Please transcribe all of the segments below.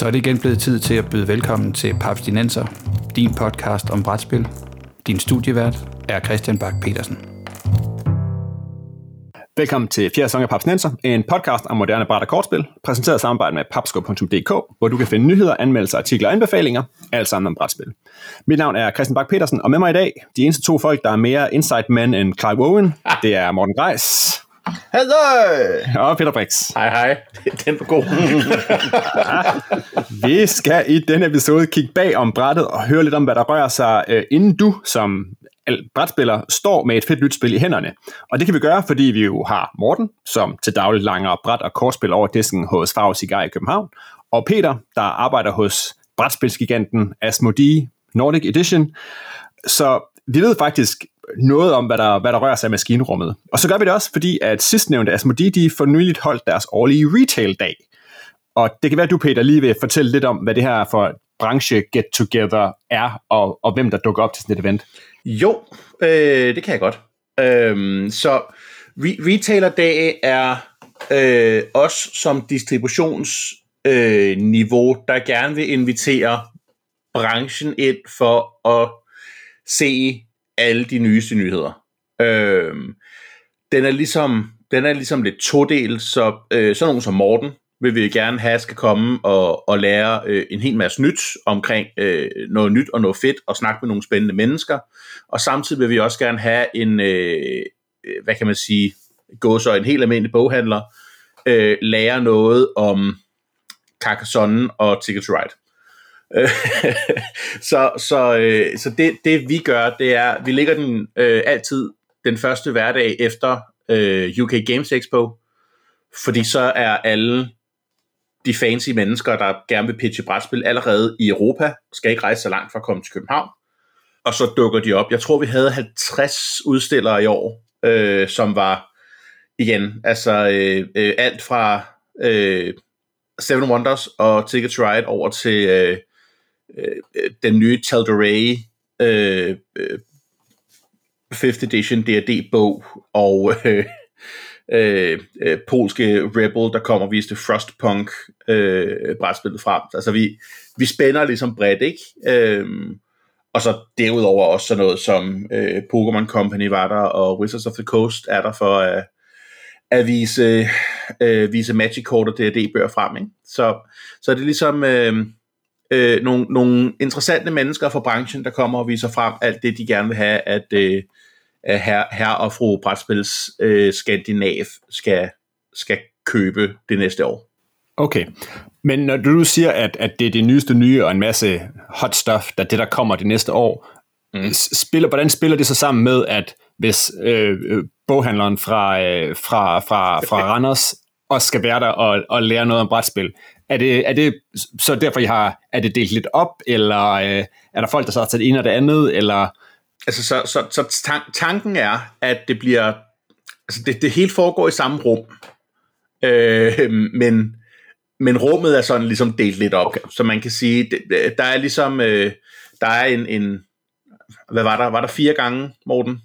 Så er det igen blevet tid til at byde velkommen til Papstinenser, din podcast om brætspil. Din studievært er Christian Bak petersen Velkommen til fjerde sæson af Papstinenser, en podcast om moderne bræt og kortspil, præsenteret i samarbejde med papsko.dk, hvor du kan finde nyheder, anmeldelser, artikler og anbefalinger, alt sammen om brætspil. Mit navn er Christian Bak petersen og med mig i dag, de eneste to folk, der er mere insight men end Clive Owen, det er Morten Greis Hello! Og Peter Brix. Hej hej, den var god. Vi skal i denne episode kigge bag om brættet og høre lidt om, hvad der rører sig, øh, inden du som brætspiller står med et fedt nyt spil i hænderne. Og det kan vi gøre, fordi vi jo har Morten, som til daglig langer bræt og kortspil over disken hos Farve Cigar i København, og Peter, der arbejder hos brætspilsgiganten Asmodee Nordic Edition. Så vi ved faktisk noget om, hvad der, hvad der rører sig i maskinrummet. Og så gør vi det også, fordi at sidstnævnte Asmodee, de for nyligt holdt deres årlige retail-dag. Og det kan være, at du, Peter, lige vil fortælle lidt om, hvad det her for branche get-together er, og, og hvem der dukker op til sådan et event. Jo, øh, det kan jeg godt. Øhm, så re- retailer-dag er øh, os som distributionsniveau, øh, der gerne vil invitere branchen ind for at se alle de nyeste nyheder. Øh, den er ligesom den er ligesom lidt todel, så øh, sådan nogen som Morten vil vi gerne have skal komme og, og lære øh, en hel masse nyt omkring øh, noget nyt og noget fedt og snakke med nogle spændende mennesker. Og samtidig vil vi også gerne have en, øh, øh hvad kan man sige, gå så en helt almindelig boghandler, øh, lære noget om Carcassonne og Ticket to Ride. så så, øh, så det, det vi gør, det er, vi ligger den øh, altid den første hverdag efter øh, UK Games Expo, fordi så er alle de fancy mennesker, der gerne vil pitche brætspil allerede i Europa, skal ikke rejse så langt for at komme til København. Og så dukker de op. Jeg tror, vi havde 50 udstillere i år, øh, som var igen, altså øh, øh, alt fra øh, Seven Wonders og Ticket to Ride over til øh, Øh, øh, den nye Tal'Dorei øh, øh, 5th edition D&D-bog og øh, øh, øh, polske Rebel, der kommer og viste Frostpunk øh, brætspillet frem. Altså vi, vi spænder ligesom bredt, ikke? Øh, og så derudover også sådan noget som øh, Pokémon Company var der, og Wizards of the Coast er der for at, at vise, øh, vise Magic-kort og D&D-bøger frem, ikke? Så, så det er ligesom... Øh, øh, nogle, nogle interessante mennesker fra branchen, der kommer og viser frem alt det, de gerne vil have, at øh, her, her og fru Brætspils øh, Skandinav skal, skal købe det næste år. Okay, men når du siger, at, at det er det nyeste nye og en masse hot stuff, der det der kommer det næste år, mm. spiller, hvordan spiller det så sammen med, at hvis øh, øh, boghandleren fra, øh, fra, fra, fra Randers også skal være der og, og lære noget om brætspil, er det, er det så derfor, I har, er det delt lidt op, eller øh, er der folk, der så har taget det ene og det andet, eller altså så, så, så tanken er, at det bliver, altså det, det hele foregår i samme rum, øh, men, men rummet er sådan ligesom delt lidt op, okay. så man kan sige, det, der er ligesom, øh, der er en, en, hvad var der, var der fire gange, Morten?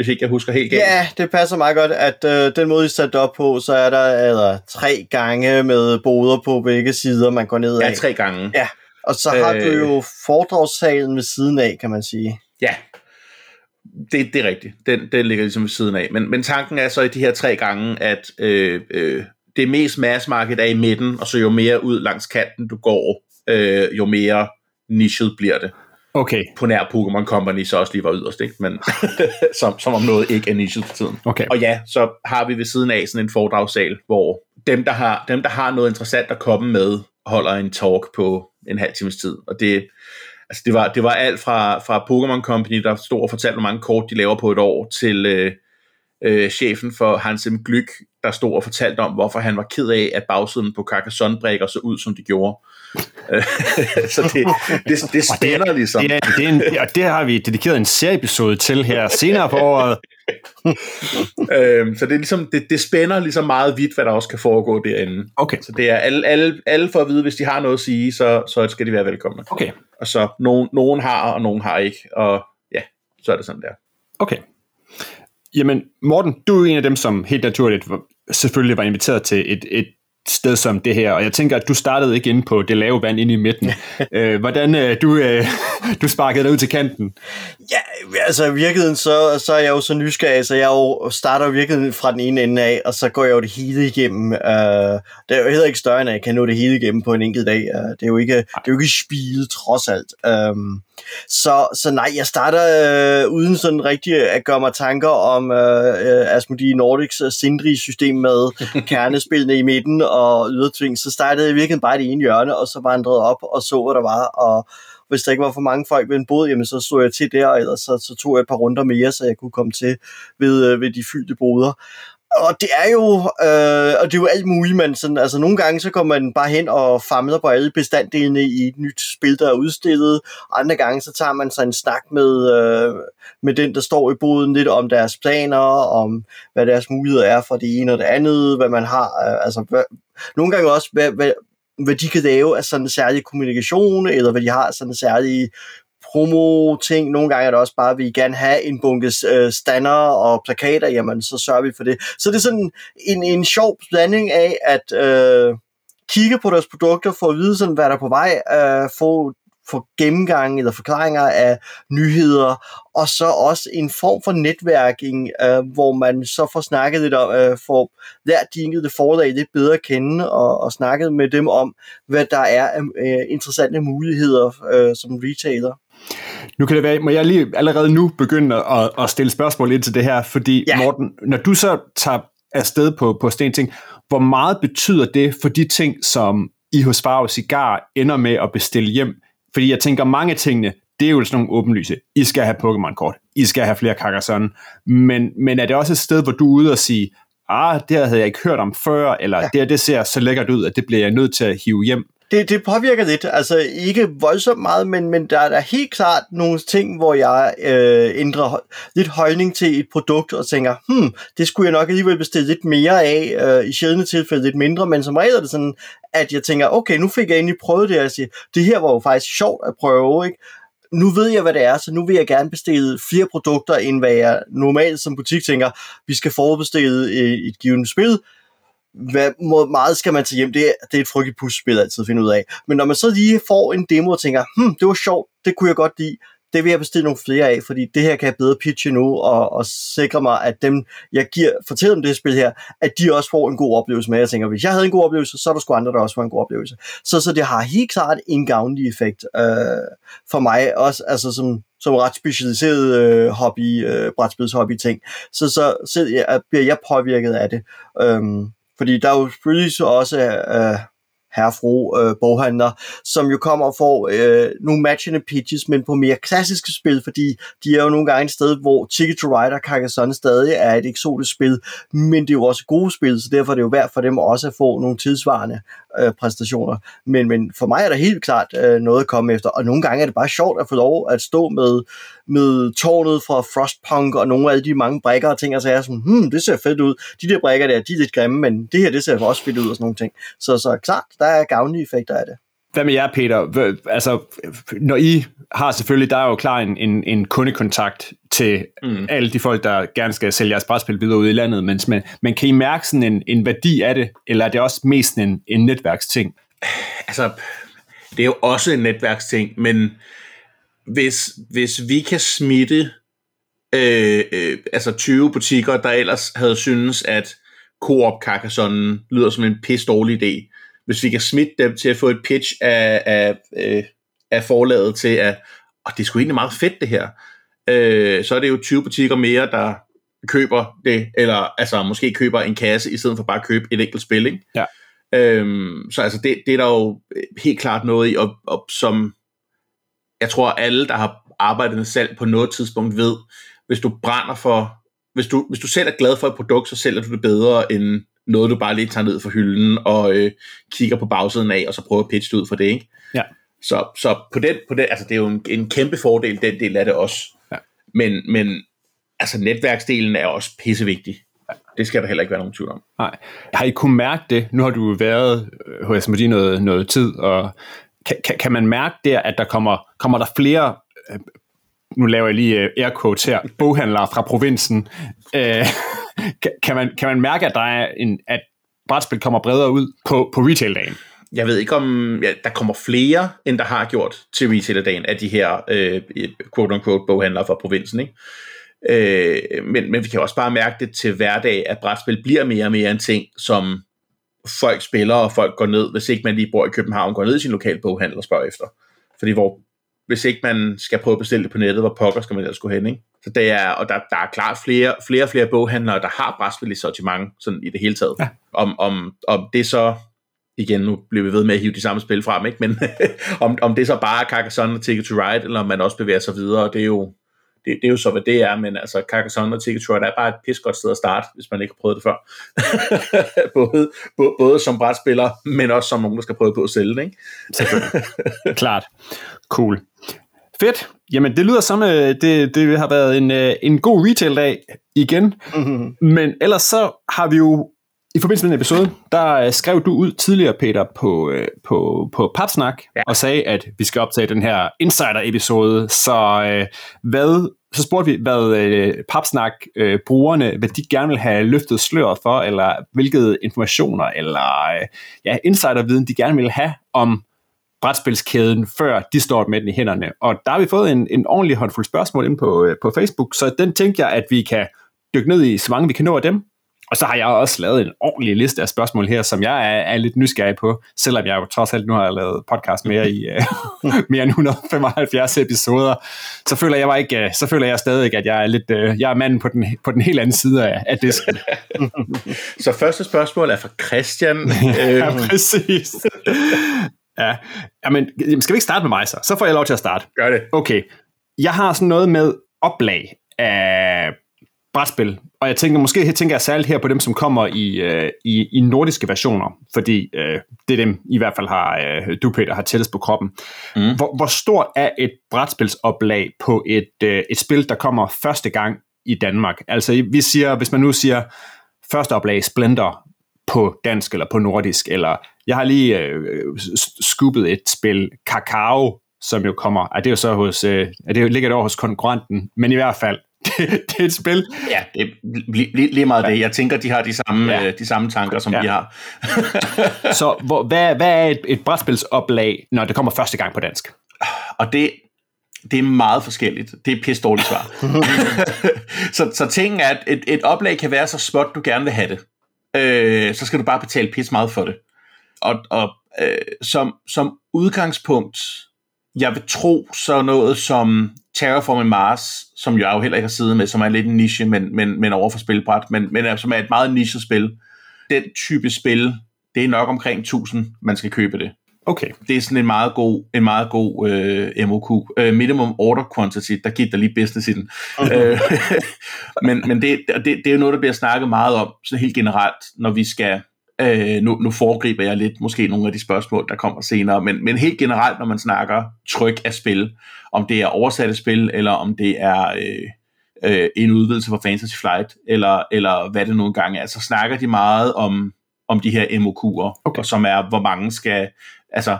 Hvis ikke jeg husker helt galt. Ja, det passer meget godt, at øh, den måde, I satte op på, så er der, er der tre gange med boder på begge sider, man går ned af. Ja, tre gange. Ja, og så har øh, du jo foredragssalen ved siden af, kan man sige. Ja, det, det er rigtigt. Den, den ligger ligesom ved siden af. Men, men tanken er så i de her tre gange, at øh, øh, det mest massmarked er i midten, og så jo mere ud langs kanten du går, øh, jo mere nichet bliver det. Okay. På nær Pokémon Company så også lige var yderst, ikke? Men som, som om noget ikke er nichet for tiden. Okay. Og ja, så har vi ved siden af sådan en foredragssal, hvor dem der, har, dem, der har noget interessant at komme med, holder en talk på en halv times tid. Og det, altså det var, det var alt fra, fra Pokémon Company, der stod og fortalte, hvor mange kort de laver på et år, til øh, øh, chefen for Hans M. Glück, der stod og fortalte om, hvorfor han var ked af, at bagsiden på Carcassonne-brækker så ud, som de gjorde. så det, det, det spænder det, ligesom. Det, er, det, er en, og det har vi dedikeret en serieepisode til her senere på året. øhm, så det, er ligesom, det, det spænder ligesom meget vidt, hvad der også kan foregå derinde. Okay. Så det er alle, alle, alle for at vide, hvis de har noget at sige, så, så skal de være velkomne. Okay. Og så nogen, nogen har, og nogen har ikke. Og ja, så er det sådan der. Okay. Jamen, Morten, du er en af dem, som helt naturligt selvfølgelig var inviteret til et, et sted som det her, og jeg tænker, at du startede ikke inde på det lave vand inde i midten. øh, hvordan øh, du, øh, du sparkede dig ud til kanten? Ja, altså i virkeligheden, så, så er jeg jo så nysgerrig, så jeg jo starter i virkeligheden fra den ene ende af, og så går jeg jo det hele igennem. Uh, det er jo heller ikke større, end at jeg kan nå det hele igennem på en enkelt dag. Uh, det er jo ikke, det er jo ikke spil, trods alt. Um, så, så nej, jeg starter uh, uden sådan rigtig at gøre mig tanker om uh, Asmodee Nordics uh, Sindri-system med kernespillene i midten og ydertving. Så startede jeg virkelig bare det ene hjørne, og så vandrede op og så, hvad der var, og hvis der ikke var for mange folk ved en båd, jamen så stod jeg til der, og ellers så, så tog jeg et par runder mere, så jeg kunne komme til ved, øh, ved de fyldte boder. Og det er jo, øh, og det er jo alt muligt, man sådan, altså nogle gange så kommer man bare hen og famler på alle bestanddelene i et nyt spil, der er udstillet. Andre gange så tager man sig en snak med, øh, med den, der står i boden lidt om deres planer, om hvad deres muligheder er for det ene og det andet, hvad man har, øh, altså hvad, nogle gange også, hvad, hvad, hvad de kan lave af sådan en særlig kommunikation, eller hvad de har sådan en særlig promo-ting. Nogle gange er det også bare, at vi gerne have en bunke øh, stander og plakater, jamen så sørger vi for det. Så det er sådan en, en sjov blanding af at øh, kigge på deres produkter, for at vide sådan, hvad der er på vej, øh, få for gennemgang eller forklaringer af nyheder, og så også en form for netværking, øh, hvor man så får snakket lidt om, øh, får lært de enkelte forlag lidt bedre at kende, og, og snakket med dem om, hvad der er af øh, interessante muligheder øh, som retailer. Nu kan det være, må jeg lige allerede nu begynde at, at stille spørgsmål ind til det her, fordi ja. Morten, når du så tager afsted på, på Sten ting, hvor meget betyder det for de ting, som I hos Farve Cigar ender med at bestille hjem? Fordi jeg tænker, mange af tingene, det er jo sådan nogle åbenlyse. I skal have Pokémon-kort. I skal have flere Carcassonne. Men, men er det også et sted, hvor du er ude og sige, ah, det havde jeg ikke hørt om før, eller ja. det her, det ser så lækkert ud, at det bliver jeg nødt til at hive hjem? Det, det påvirker lidt, altså ikke voldsomt meget, men, men der er der helt klart nogle ting, hvor jeg øh, ændrer lidt holdning til et produkt og tænker, hmm, det skulle jeg nok alligevel bestille lidt mere af, øh, i sjældne tilfælde lidt mindre, men som regel er det sådan, at jeg tænker, okay, nu fik jeg egentlig prøvet det, og siger, det her var jo faktisk sjovt at prøve, ikke? nu ved jeg, hvad det er, så nu vil jeg gerne bestille flere produkter, end hvad jeg normalt som butik tænker, vi skal forudbestille øh, et, et givet spil, hvad meget skal man tage hjem? Det er, det er et frygteligt puslespil altid at finde ud af. Men når man så lige får en demo og tænker, hm, det var sjovt, det kunne jeg godt lide, det vil jeg bestille nogle flere af, fordi det her kan jeg bedre pitche nu, og, og sikre mig, at dem, jeg giver, fortæller om det her spil her, at de også får en god oplevelse med. Jeg tænker, hvis jeg havde en god oplevelse, så er der sgu andre, der også får en god oplevelse. Så, så det har helt klart en gavnlig effekt øh, for mig, også altså som, som ret specialiseret øh, hobby, øh, brætspilshobby ting. Så, så, så jeg, bliver jeg påvirket af det. Øhm, fordi der er jo selvfølgelig så også øh, fru øh, boghandler, som jo kommer og får øh, nogle matchende pitches, men på mere klassiske spil, fordi de er jo nogle gange et sted, hvor Ticket to Ride og Carcassonne stadig er et eksotisk spil, men det er jo også gode spil, så derfor er det jo værd for dem også at få nogle tilsvarende øh, præstationer. Men, men for mig er der helt klart øh, noget at komme efter, og nogle gange er det bare sjovt at få lov at stå med, med tårnet fra Frostpunk og nogle af de mange brækker og ting, og så er sådan, hmm, det ser fedt ud. De der brækker der, de er lidt grimme, men det her, det ser også fedt ud og sådan nogle ting. Så, så klart, der er gavnlige effekter af det. Hvad med jer, Peter? Altså, når I har selvfølgelig, der er jo klar en, en, en kundekontakt til mm. alle de folk, der gerne skal sælge jeres brætspil videre ud i landet, men, men, men kan I mærke sådan en, en værdi af det, eller er det også mest en, en netværksting? Altså, det er jo også en netværksting, men hvis, hvis vi kan smitte øh, øh, altså 20 butikker, der ellers havde syntes, at Coop Carcassonne lyder som en pisse dårlig idé, hvis vi kan smitte dem til at få et pitch af, af, øh, af forlaget til, at og det er sgu egentlig meget fedt det her, øh, så er det jo 20 butikker mere, der køber det, eller altså måske køber en kasse, i stedet for bare at købe et enkelt spil, ikke? Ja. Øhm, så altså det, det er der jo helt klart noget i, og, og som jeg tror alle, der har arbejdet med salg på noget tidspunkt ved, hvis du brænder for, hvis du, hvis du selv er glad for et produkt, så sælger du det bedre end noget, du bare lige tager ned fra hylden og øh, kigger på bagsiden af, og så prøver at pitche det ud for det, ikke? Ja. Så, så på den, på den, altså det er jo en, en kæmpe fordel, den del af det også. Ja. Men, men altså netværksdelen er også pissevigtig. Ja. Det skal der heller ikke være nogen tvivl om. Nej. Har I kunnet mærke det? Nu har du været hos SMD noget, noget tid, og kan, kan, kan man mærke der, at der kommer, kommer der flere øh, nu laver jeg lige uh, air quotes her, boghandlere fra provinsen, uh, kan, kan, man, kan man mærke, at der er en, at brætspil kommer bredere ud på, på retail-dagen. Jeg ved ikke om, ja, der kommer flere, end der har gjort til retail-dagen af de her øh, quote-unquote boghandlere fra provinsen, ikke? Øh, men, men vi kan også bare mærke det til hverdag, at brætspil bliver mere og mere en ting, som folk spiller, og folk går ned, hvis ikke man lige bor i København, går ned i sin lokale boghandel og spørger efter. Fordi hvor, hvis ikke man skal prøve at bestille det på nettet, hvor pokker skal man ellers gå hen, ikke? Så det er, og der, der er klart flere, flere og flere boghandlere, der har brætspil i sortiment, sådan i det hele taget. Ja. Om, om, om det så, igen, nu bliver vi ved med at hive de samme spil frem, ikke? men om, om det så bare er Carcassonne og Ticket to Ride, eller om man også bevæger sig videre, det er jo, det, det er jo så, hvad det er, men altså Carcassonne og Ticket to Ride er bare et pis godt sted at starte, hvis man ikke har prøvet det før. både, både, både som brætspiller, men også som nogen, der skal prøve på at sælge det, ikke? Klart. Cool. Fedt. Jamen, det lyder som, det, det har været en, øh, en god retail-dag igen. Mm-hmm. Men ellers så har vi jo i forbindelse med den episode, der øh, skrev du ud tidligere, Peter, på, øh, på, på Papsnak, ja. og sagde, at vi skal optage den her Insider-episode. Så øh, hvad, så spurgte vi, hvad øh, Papsnak-brugerne, øh, hvad de gerne vil have løftet sløret for, eller hvilke informationer, eller øh, ja, insider-viden, de gerne vil have om brætspilskæden, før de står med den i hænderne. Og der har vi fået en, en ordentlig håndfuld spørgsmål ind på, øh, på Facebook, så den tænkte jeg, at vi kan dykke ned i, så mange vi kan nå af dem. Og så har jeg også lavet en ordentlig liste af spørgsmål her, som jeg er, er lidt nysgerrig på, selvom jeg jo trods alt nu har lavet podcast mere i uh, mere end 175 episoder. Så føler jeg, ikke, uh, så føler jeg stadig, at jeg er lidt, uh, jeg er manden på den, på den helt anden side af, af disken. så første spørgsmål er fra Christian. ja, præcis. Ja, jamen, skal vi ikke starte med mig så? Så får jeg lov til at starte. Gør det. Okay. Jeg har sådan noget med oplag af brætspil, og jeg tænker, måske tænker jeg særligt her på dem, som kommer i, øh, i, i nordiske versioner, fordi øh, det er dem, i hvert fald har øh, du, Peter, har tættest på kroppen. Mm. Hvor, hvor stort er et brætspilsoplag på et, øh, et spil, der kommer første gang i Danmark? Altså, vi siger, hvis man nu siger første oplag Splendor på dansk eller på nordisk, eller jeg har lige øh, skubbet et spil Kakao, som jo kommer, er det er jo så hos, øh, er det jo, ligger det over hos konkurrenten, men i hvert fald, det, det er et spil. Ja, det er lige, lige meget ja. det. Jeg tænker, de har de samme, ja. øh, de samme tanker, som ja. vi har. så hvor, hvad, hvad er et, et brætspilsoplag, når det kommer første gang på dansk? Og det, det er meget forskelligt. Det er et pisse dårligt svar. så, så ting er, at et, et oplag kan være så småt, du gerne vil have det. Øh, så skal du bare betale pis meget for det. Og, og øh, som, som udgangspunkt, jeg vil tro så noget som Terraforming Mars, som jeg jo heller ikke har siddet med, som er lidt en niche, men, men, men over for spilbræt, men, men som er et meget niche-spil. Den type spil, det er nok omkring 1000, man skal købe det. Okay. Det er sådan en meget god, en meget god øh, MOQ. Øh, minimum Order Quantity, der giver der lige business i den. Øh, men men det, det, det er jo noget, der bliver snakket meget om, så helt generelt, når vi skal Øh, nu, nu foregriber jeg lidt måske nogle af de spørgsmål, der kommer senere, men, men helt generelt, når man snakker tryk af spil, om det er oversatte spil, eller om det er øh, øh, en udvidelse for Fantasy Flight, eller, eller hvad det nogle gange er, så snakker de meget om, om de her MOQ'er, okay. som er, hvor mange skal, altså,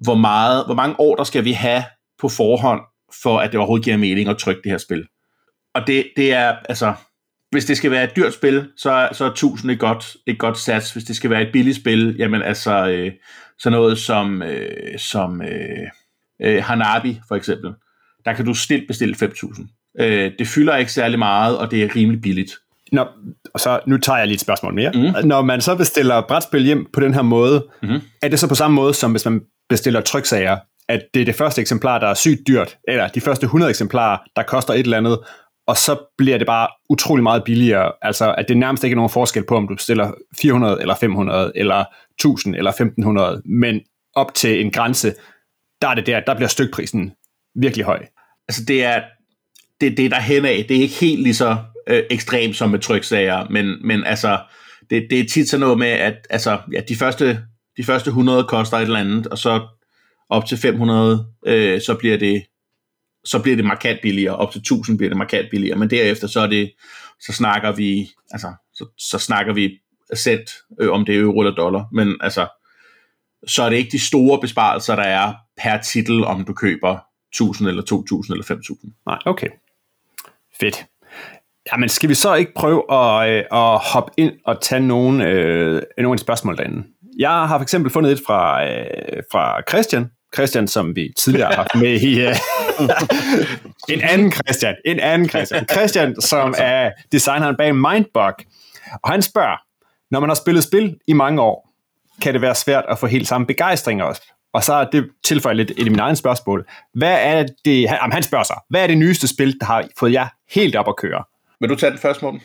hvor, meget, hvor mange år der skal vi have på forhånd, for at det overhovedet giver mening at trykke det her spil. Og det, det er, altså, hvis det skal være et dyrt spil, så, så er 1000 et godt, et godt sats. Hvis det skal være et billigt spil, jamen altså øh, så noget som, øh, som øh, øh, Hanabi for eksempel, der kan du stilt bestille 5000. Øh, det fylder ikke særlig meget, og det er rimelig billigt. Nå, og så, nu tager jeg lige et spørgsmål mere. Mm. Når man så bestiller brætspil hjem på den her måde, mm. er det så på samme måde, som hvis man bestiller tryksager, at det er det første eksemplar, der er sygt dyrt, eller de første 100 eksemplarer, der koster et eller andet, og så bliver det bare utrolig meget billigere. Altså, at det nærmest ikke er nogen forskel på, om du bestiller 400 eller 500 eller 1000 eller 1500, men op til en grænse, der er det der, der bliver stykprisen virkelig høj. Altså, det er det, det der hen af. Det er ikke helt lige så øh, ekstremt som med tryksager, men, men altså, det, det er tit sådan noget med, at altså, ja, de, første, de første 100 koster et eller andet, og så op til 500, øh, så bliver det så bliver det markant billigere, op til 1000 bliver det markant billigere, men derefter så er det, så snakker vi, altså, så, så snakker vi cent, øh, om det er euro eller dollar, men altså, så er det ikke de store besparelser, der er per titel, om du køber 1000 eller 2000 eller 5000. Nej, okay. Fedt. Jamen, skal vi så ikke prøve at, øh, at hoppe ind og tage nogle, øh, nogle af de spørgsmål derinde? Jeg har for eksempel fundet et fra, øh, fra Christian, Christian, som vi tidligere har haft med i... Uh, en anden Christian, en anden Christian. Christian, som er designeren bag Mindbug. Og han spørger, når man har spillet spil i mange år, kan det være svært at få helt samme begejstring også. Og så er det tilføjet lidt i min egen spørgsmål. Hvad er det, han, han spørger sig, hvad er det nyeste spil, der har fået jer helt op at køre? Vil du tage den første, Morten?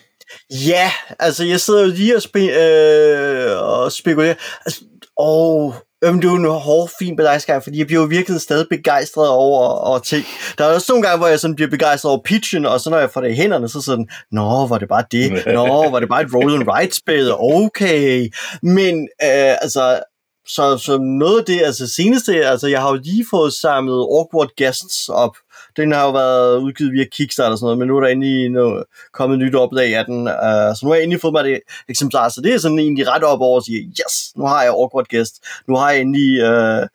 Ja, altså jeg sidder jo lige og, spe- øh, og spekulerer. Altså, åh, Øhm, det er jo en hård, fin begejstring, fordi jeg bliver jo virkelig stadig begejstret over, over ting. Der er også nogle gange, hvor jeg sådan bliver begejstret over pitchen, og så når jeg får det i hænderne, så sådan, nå, var det bare det? Nå, var det bare et roll and ride spil? Okay. Men, øh, altså, så, så noget af det, altså seneste, altså jeg har jo lige fået samlet Awkward Guests op, den har jo været udgivet via Kickstarter og sådan noget, men nu er der endelig noget, kommet nyt oplag af den. Uh, så nu har jeg endelig fået mig det eksemplar, så det er sådan egentlig ret op over at sige, yes, nu har jeg Awkward Guest. Nu har jeg endelig uh,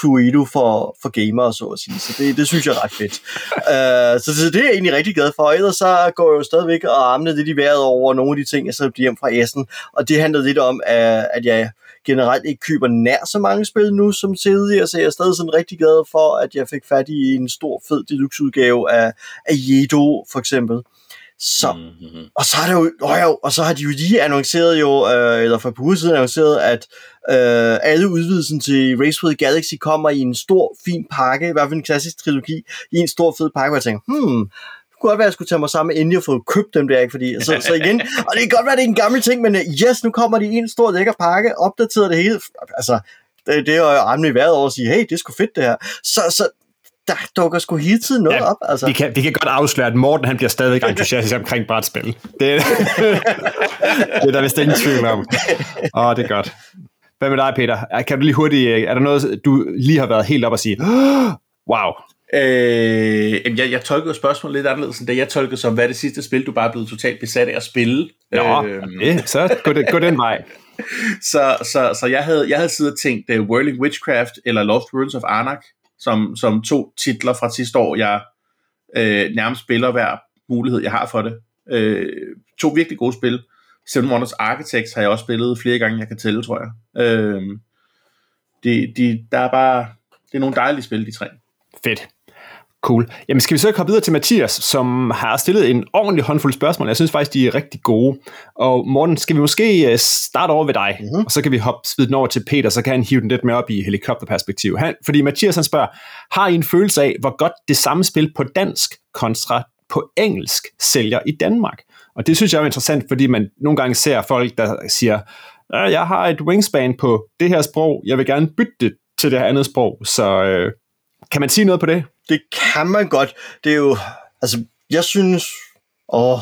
Cluedo for, for gamere, så at sige. Så det, det synes jeg er ret fedt. uh, så, så det er jeg egentlig rigtig glad for. Ellers så går jeg jo stadigvæk og armene lidt i vejret over nogle af de ting, jeg så hjem fra Essen. Og det handler lidt om, at, at jeg generelt ikke køber nær så mange spil nu som tidligere, så jeg er stadig sådan rigtig glad for, at jeg fik fat i en stor fed deluxe-udgave af, af Jedo, for eksempel. Så, mm-hmm. og så har det jo, oh jo, og så har de jo lige annonceret jo, øh, eller for på siden annonceret, at øh, alle udvidelsen til Race with Galaxy kommer i en stor, fin pakke, i hvert fald en klassisk trilogi, i en stor, fed pakke, hvor jeg tænker, hmm, kunne godt være, at jeg skulle tage mig sammen endelig og få købt dem der, ikke? Fordi, så, så igen, og det kan godt være, at det er en gammel ting, men yes, nu kommer de i en stor lækker pakke, opdateret det hele, altså, det, det er jo armelig været over at sige, hey, det er sgu fedt det her. Så, så der dukker sgu hele tiden noget ja, op. Altså. Vi, kan, vi kan godt afsløre, at Morten han bliver stadig entusiastisk omkring brætspil. Det, det er der vist ingen tvivl om. Åh, oh, det er godt. Hvad med dig, Peter? Kan du lige hurtigt, er der noget, du lige har været helt op og sige, wow, Øh, jeg, jeg tolker spørgsmålet lidt anderledes end det. Jeg tolker som, hvad er det sidste spil, du bare er blevet totalt besat af at spille? Nå, øh, det, så gå, det, gå den vej. så, så, så jeg havde, jeg havde siddet og tænkt uh, Whirling Witchcraft eller Lost Ruins of Arnak, som, som to titler fra sidste år, jeg øh, nærmest spiller hver mulighed, jeg har for det. Øh, to virkelig gode spil. Seven Wonders Architects har jeg også spillet flere gange, jeg kan tælle, tror jeg. Øh, de, de, der er bare, det er nogle dejlige spil, de tre. Fedt. Cool. Jamen skal vi så komme videre til Mathias, som har stillet en ordentlig håndfuld spørgsmål. Jeg synes faktisk, de er rigtig gode. Og Morten, skal vi måske øh, starte over ved dig, mm-hmm. og så kan vi hoppe den over til Peter, så kan han hive den lidt mere op i helikopterperspektiv. Han, fordi Mathias han spørger, har I en følelse af, hvor godt det samme spil på dansk kontra på engelsk sælger i Danmark? Og det synes jeg er interessant, fordi man nogle gange ser folk, der siger, jeg har et wingspan på det her sprog, jeg vil gerne bytte det til det her andet sprog. Så øh, kan man sige noget på det? Det kan man godt. Det er jo, altså, jeg synes, åh,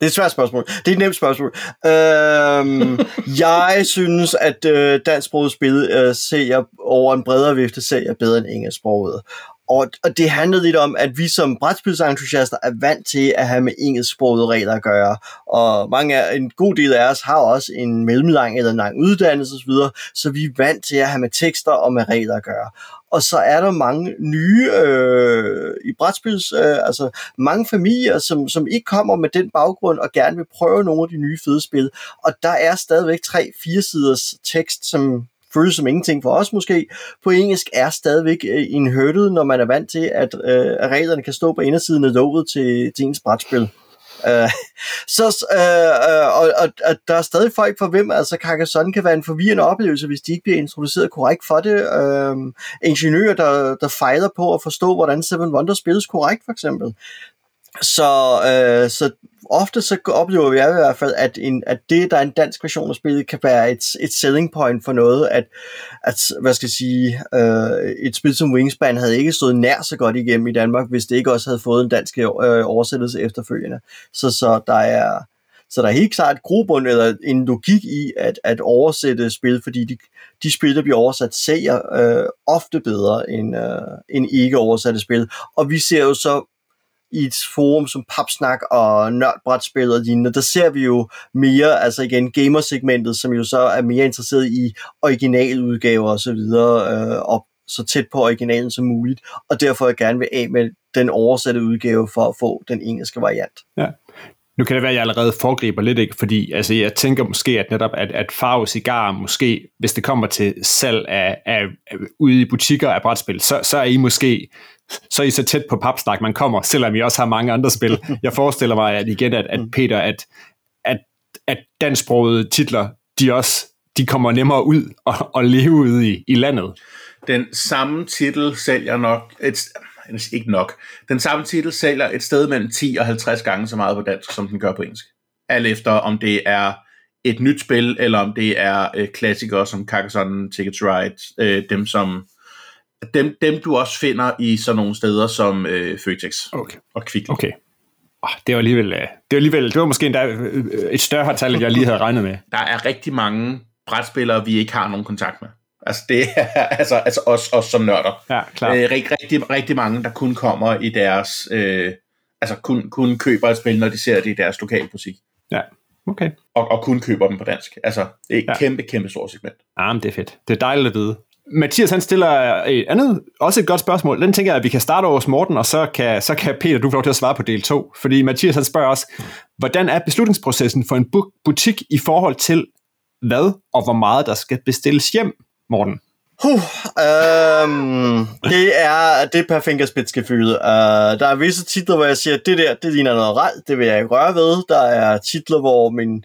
det er et svært spørgsmål. Det er et nemt spørgsmål. Øhm, jeg synes, at øh, dansksproget spil øh, ser over en bredere vifte ser bedre end engelsksproget. Og, og det handler lidt om, at vi som brætspilsentusiaster er vant til at have med engelsksprogede regler at gøre. Og mange af, en god del af os har også en mellemlang eller en lang uddannelse osv., så vi er vant til at have med tekster og med regler at gøre og så er der mange nye øh, i brætspils, øh, altså mange familier, som, som ikke kommer med den baggrund og gerne vil prøve nogle af de nye fede spil. Og der er stadigvæk tre-fire siders tekst, som føles som ingenting for os måske, på engelsk er stadigvæk øh, en hurdle, når man er vant til, at, øh, at reglerne kan stå på indersiden af lovet til, til ens brætspil. Øh, så, øh, øh, og, og, og der er stadig folk for hvem altså Carcassonne kan være en forvirrende oplevelse, hvis de ikke bliver introduceret korrekt for det. Øh, ingeniører, der, der fejler på at forstå, hvordan Seven Wonders spilles korrekt, for eksempel. Så, øh, så ofte så oplever jeg i hvert fald, at, en, at det, der er en dansk version af spillet, kan være et, et selling point for noget, at, at hvad skal jeg sige, øh, et spil som Wingspan havde ikke stået nær så godt igennem i Danmark, hvis det ikke også havde fået en dansk øh, oversættelse efterfølgende. Så, så der er, så der er helt klart et grobund eller en logik i at, at oversætte spil, fordi de, de spil, der bliver oversat, sælger øh, ofte bedre end, øh, end ikke oversatte spil. Og vi ser jo så i et forum som Papsnak og Nørdbrætspil og lignende, der ser vi jo mere, altså igen, gamersegmentet, som jo så er mere interesseret i originaludgaver og så videre, øh, og så tæt på originalen som muligt, og derfor jeg gerne vil af med den oversatte udgave for at få den engelske variant. Ja. Nu kan det være, at jeg allerede foregriber lidt, ikke? fordi altså, jeg tænker måske, at netop at, at farve cigar, måske, hvis det kommer til salg af, af, af ude i butikker af brætspil, så, så er I måske så er I så tæt på papsnak, man kommer, selvom I også har mange andre spil. Jeg forestiller mig at igen, at, at Peter, at, at, at dansksprogede titler, de også de kommer nemmere ud og, og leve ude i, i landet. Den samme titel sælger nok, et, ikke nok, den samme titel sælger et sted mellem 10 og 50 gange så meget på dansk, som den gør på engelsk. Alt efter om det er et nyt spil, eller om det er øh, klassikere som Carcassonne, Ticket to Ride, øh, dem som dem, dem du også finder i sådan nogle steder som øh, Føtex okay. og Kvickly. Okay. Oh, det var alligevel, øh, det var alligevel, det var måske endda øh, et større tal, end jeg lige havde regnet med. Der er rigtig mange brætspillere, vi ikke har nogen kontakt med. Altså det er altså, altså os, os som nørder. Ja, klar. Øh, rigtig, rigtig, rigtig mange, der kun kommer i deres, øh, altså kun, kun køber et spil, når de ser det i deres lokale butik. Ja, okay. Og, og kun køber dem på dansk. Altså det er et Ja. kæmpe, kæmpe stort segment. Ah, men det er fedt. Det er dejligt at vide. Mathias han stiller et andet, også et godt spørgsmål. Den tænker jeg, at vi kan starte over hos Morten, og så kan, så kan Peter, du få lov til at svare på del 2. Fordi Mathias han spørger os, hvordan er beslutningsprocessen for en bu- butik i forhold til hvad og hvor meget der skal bestilles hjem, Morten? Huh, øhm, det er det per fingerspidsgefühl. Uh, der er visse titler, hvor jeg siger, det der, det ligner noget rej, det vil jeg ikke røre ved. Der er titler, hvor min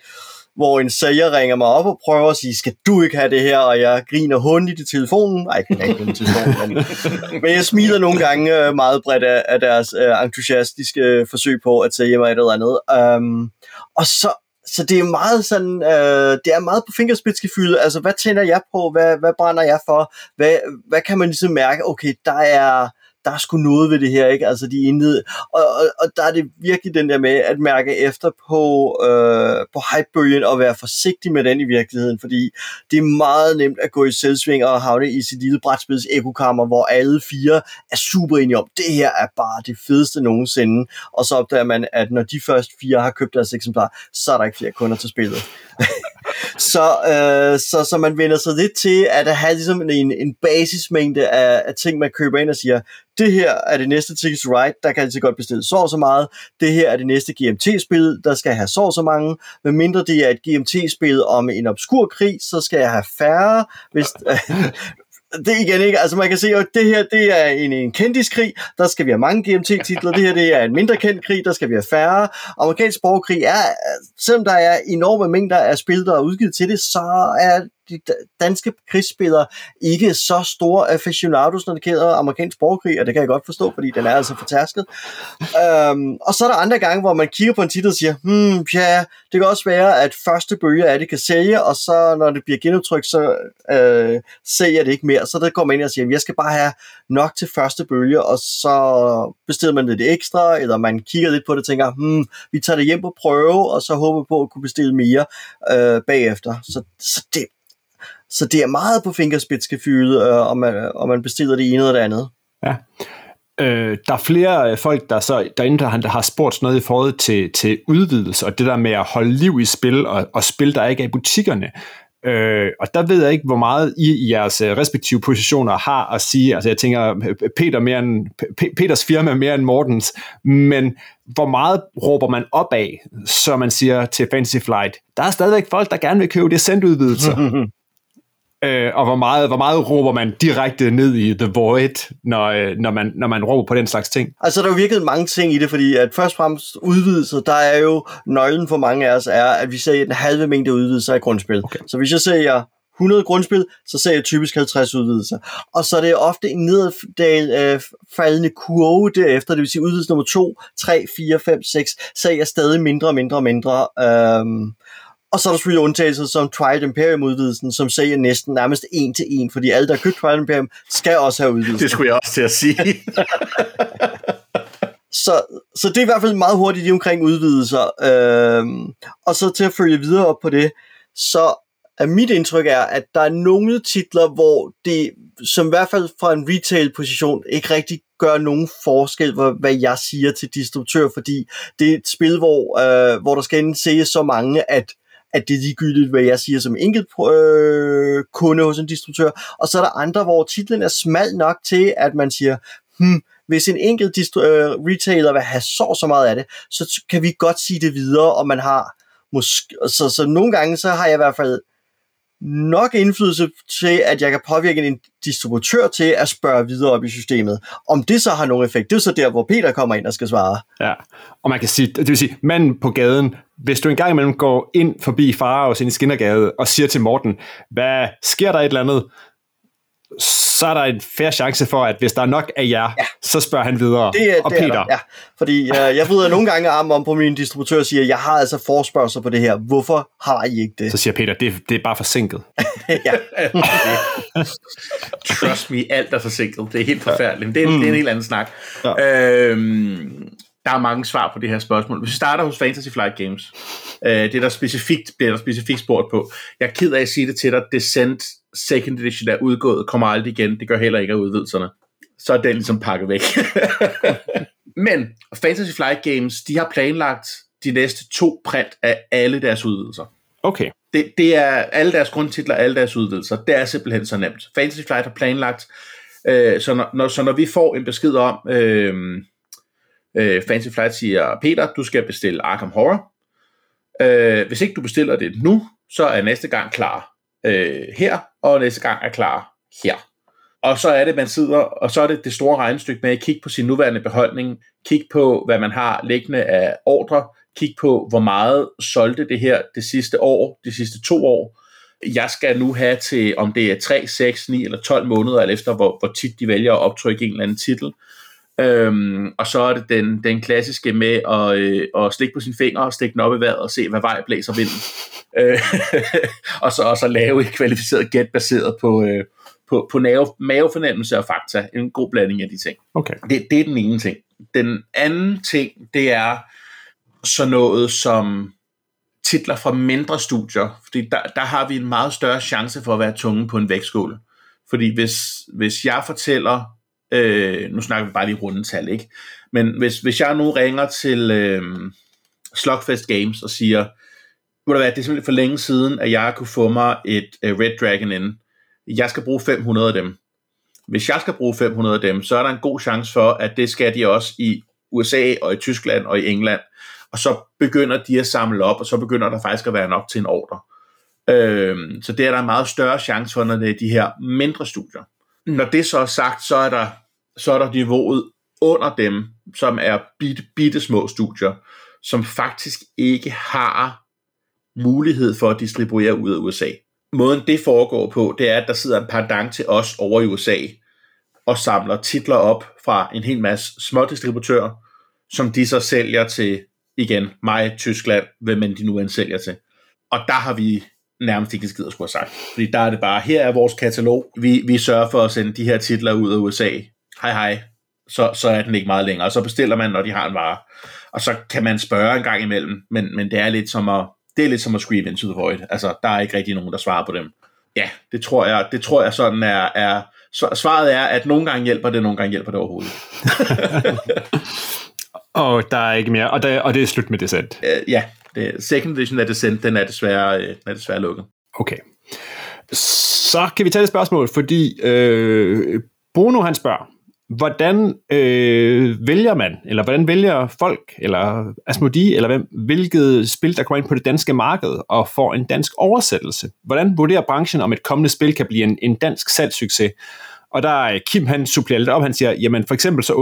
hvor en sælger ringer mig op og prøver at sige, skal du ikke have det her? Og jeg griner hundigt i telefonen. Ej, jeg kan ikke i telefonen, men, men jeg smiler nogle gange øh, meget bredt af, af deres øh, entusiastiske forsøg på at sælge mig et eller andet. Um, og så, så det er meget sådan, øh, det er meget på fingerspidsgefylde, Altså, hvad tænder jeg på? Hvad, hvad brænder jeg for? Hvad, hvad kan man ligesom mærke? Okay, der er, der er sgu noget ved det her, ikke? Altså, de indled... og, og, og, der er det virkelig den der med at mærke efter på, øh, på hypebølgen og være forsigtig med den i virkeligheden, fordi det er meget nemt at gå i selvsving og havne i sit lille brætspids ekokammer, hvor alle fire er super enige om, det her er bare det fedeste nogensinde, og så opdager man, at når de første fire har købt deres eksemplar, så er der ikke flere kunder til spillet. så, øh, så, så man vender sig lidt til at have ligesom en, en basismængde af, af ting, man køber ind og siger, det her er det næste Ticket to Ride, der kan altid godt bestille så og så meget. Det her er det næste GMT-spil, der skal have så og så mange. Men mindre det er et GMT-spil om en obskur krig, så skal jeg have færre. Hvis, det igen ikke, altså man kan se, at det her det er en, en kendiskrig, der skal vi have mange GMT-titler, det her det er en mindre kendt krig, der skal vi have færre. Amerikansk borgerkrig er, selvom der er enorme mængder af spil, der er udgivet til det, så er de danske krigsspillere ikke så store aficionados, når det gælder amerikansk borgerkrig, og det kan jeg godt forstå, fordi den er altså fortærsket. Øhm, og så er der andre gange, hvor man kigger på en titel og siger, hmm, ja, det kan også være, at første bølge af det kan sælge, og så når det bliver genudtrykt, så øh, sælger det ikke mere. Så der går man ind og siger, jeg skal bare have nok til første bølge, og så bestiller man lidt ekstra, eller man kigger lidt på det og tænker, hmm, vi tager det hjem på prøve, og så håber på at kunne bestille mere øh, bagefter. Så, så det så det er meget på fingerspidsgefühlet, øh, om, man, om man bestiller det ene eller det andet. Ja. Øh, der er flere folk, der så derinde, der, der har spurgt noget i forhold til, til udvidelse, og det der med at holde liv i spil, og, og spil, der ikke er i butikkerne. Øh, og der ved jeg ikke, hvor meget I i jeres respektive positioner har at sige. Altså jeg tænker, Peter mere end, Peters firma er mere end Mortens, men hvor meget råber man op af, så man siger til Fantasy Flight, der er stadigvæk folk, der gerne vil købe det sendudvidelser. Øh, og hvor meget, hvor meget råber man direkte ned i The Void, når, når, man, når man råber på den slags ting? Altså, der er jo virkelig mange ting i det, fordi at først og fremmest udvidelser, der er jo nøglen for mange af os, er, at vi ser en halve mængde udvidelser i grundspil. Okay. Så hvis jeg ser 100 grundspil, så ser jeg typisk 50 udvidelser. Og så er det ofte en nedfaldende øh, kurve derefter, det vil sige udvidelse nummer 2, 3, 4, 5, 6, ser jeg stadig mindre og mindre og mindre. Øhm, og så er der selvfølgelig undtagelser som Twilight Imperium-udvidelsen, som sælger næsten nærmest en til en, fordi alle, der har købt Twilight Imperium, skal også have udvidelsen. Det skulle jeg også til at sige. så, så det er i hvert fald meget hurtigt lige omkring udvidelser. Øhm, og så til at følge videre op på det, så er mit indtryk er, at der er nogle titler, hvor det, som i hvert fald fra en retail-position, ikke rigtig gør nogen forskel, hvad jeg siger til distributør, fordi det er et spil, hvor, øh, hvor der skal indse så mange, at at det er ligegyldigt, hvad jeg siger som enkelt øh, kunde hos en distributør. Og så er der andre, hvor titlen er smal nok til, at man siger, hmm, hvis en enkelt distri- øh, retailer vil have så så meget af det, så kan vi godt sige det videre, og man har måske, så, så nogle gange, så har jeg i hvert fald nok indflydelse til, at jeg kan påvirke en distributør til at spørge videre op i systemet. Om det så har nogen effekt, det er så der, hvor Peter kommer ind og skal svare. Ja, og man kan sige, det vil sige, manden på gaden, hvis du engang imellem går ind forbi Faraos ind i Skinnergade og siger til Morten, hvad sker der et eller andet, så er der en fair chance for, at hvis der er nok af jer, ja. så spørger han videre. Det, er- og det er Peter, der, ja. Fordi øh, jeg vrider nogle gange armen om på min distributør og siger, jeg har altså forspørgsel på det her. Hvorfor har I ikke det? så siger Peter, det, det er bare forsinket. ja. Trust me, alt er forsinket. Det er helt forfærdeligt. Men det er, mm. det er en helt anden snak. Ja. Øhm, der er mange svar på det her spørgsmål. Hvis vi starter hos Fantasy Flight Games, øh, det er der specifikt, bliver der specifikt spurgt på. Jeg er ked af at sige det til dig. Descent Second Edition er udgået, kommer aldrig igen. Det gør heller ikke af udvidelserne. Så er den ligesom pakket væk. Men Fantasy Flight Games, de har planlagt de næste to print af alle deres udvidelser. Okay, Det, det er alle deres grundtitler, alle deres udvidelser. Det er simpelthen så nemt. Fantasy Flight har planlagt, øh, så, når, når, så når vi får en besked om, øh, øh, Fantasy Flight siger, Peter, du skal bestille Arkham Horror. Øh, hvis ikke du bestiller det nu, så er næste gang klar øh, her, og næste gang er klar her. Og så er det, man sidder, og så er det det store regnestykke med at kigge på sin nuværende beholdning, kigge på, hvad man har liggende af ordre, kigge på, hvor meget solgte det her det sidste år, de sidste to år. Jeg skal nu have til, om det er 3, 6, 9 eller 12 måneder, eller efter hvor, hvor tit de vælger at optrykke en eller anden titel. Øhm, og så er det den, den klassiske med at, øh, at stikke på sine fingre og stikke den op i vejret og se, hvad vej blæser vinden. Øh, og så også at lave et kvalificeret gæt baseret på, øh, på, på mave, mavefornemmelse og fakta. En god blanding af de ting. okay. Det, det er den ene ting. Den anden ting, det er sådan noget som titler fra mindre studier, fordi der, der har vi en meget større chance for at være tunge på en vægtskål. Fordi hvis, hvis jeg fortæller, øh, nu snakker vi bare lige rundetal, ikke? Men hvis, hvis jeg nu ringer til øh, Slugfest Games og siger, ved du hvad, det er simpelthen for længe siden, at jeg kunne få mig et øh, Red Dragon ind. Jeg skal bruge 500 af dem. Hvis jeg skal bruge 500 af dem, så er der en god chance for, at det skal de også i USA og i Tyskland og i England. Og så begynder de at samle op, og så begynder der faktisk at være nok til en ordre. Øhm, så det er der en meget større chance for, når det er de her mindre studier. Når det så er sagt, så er der, så er der niveauet under dem, som er bitte, bitte små studier, som faktisk ikke har mulighed for at distribuere ud af USA. Måden det foregår på, det er, at der sidder en pendant til os over i USA, og samler titler op fra en hel masse små distributører, som de så sælger til, igen, mig, Tyskland, hvem end de nu end sælger til. Og der har vi nærmest ikke en skid at skulle have sagt. Fordi der er det bare, her er vores katalog, vi, vi sørger for at sende de her titler ud af USA. Hej hej, så, så er den ikke meget længere. Og så bestiller man, når de har en vare. Og så kan man spørge en gang imellem, men, men det er lidt som at, det er lidt som at scream into the void. Altså, der er ikke rigtig nogen, der svarer på dem. Ja, det tror jeg, det tror jeg sådan er, er svar- svaret er, at nogle gange hjælper det, nogle gange hjælper det overhovedet. Og der er ikke mere, og, der, og det er slut med Descent. Øh, ja, det, second edition af Descent, den er desværre, øh, den er desværre lukket. Okay. Så kan vi tage et spørgsmål, fordi øh, Bruno han spørger, hvordan øh, vælger man, eller hvordan vælger folk, eller Asmodee, eller hvem, hvilket spil, der kommer ind på det danske marked og får en dansk oversættelse? Hvordan vurderer branchen, om et kommende spil kan blive en, en dansk salgssucces? Og der er Kim, han supplerer lidt op, han siger, jamen for eksempel så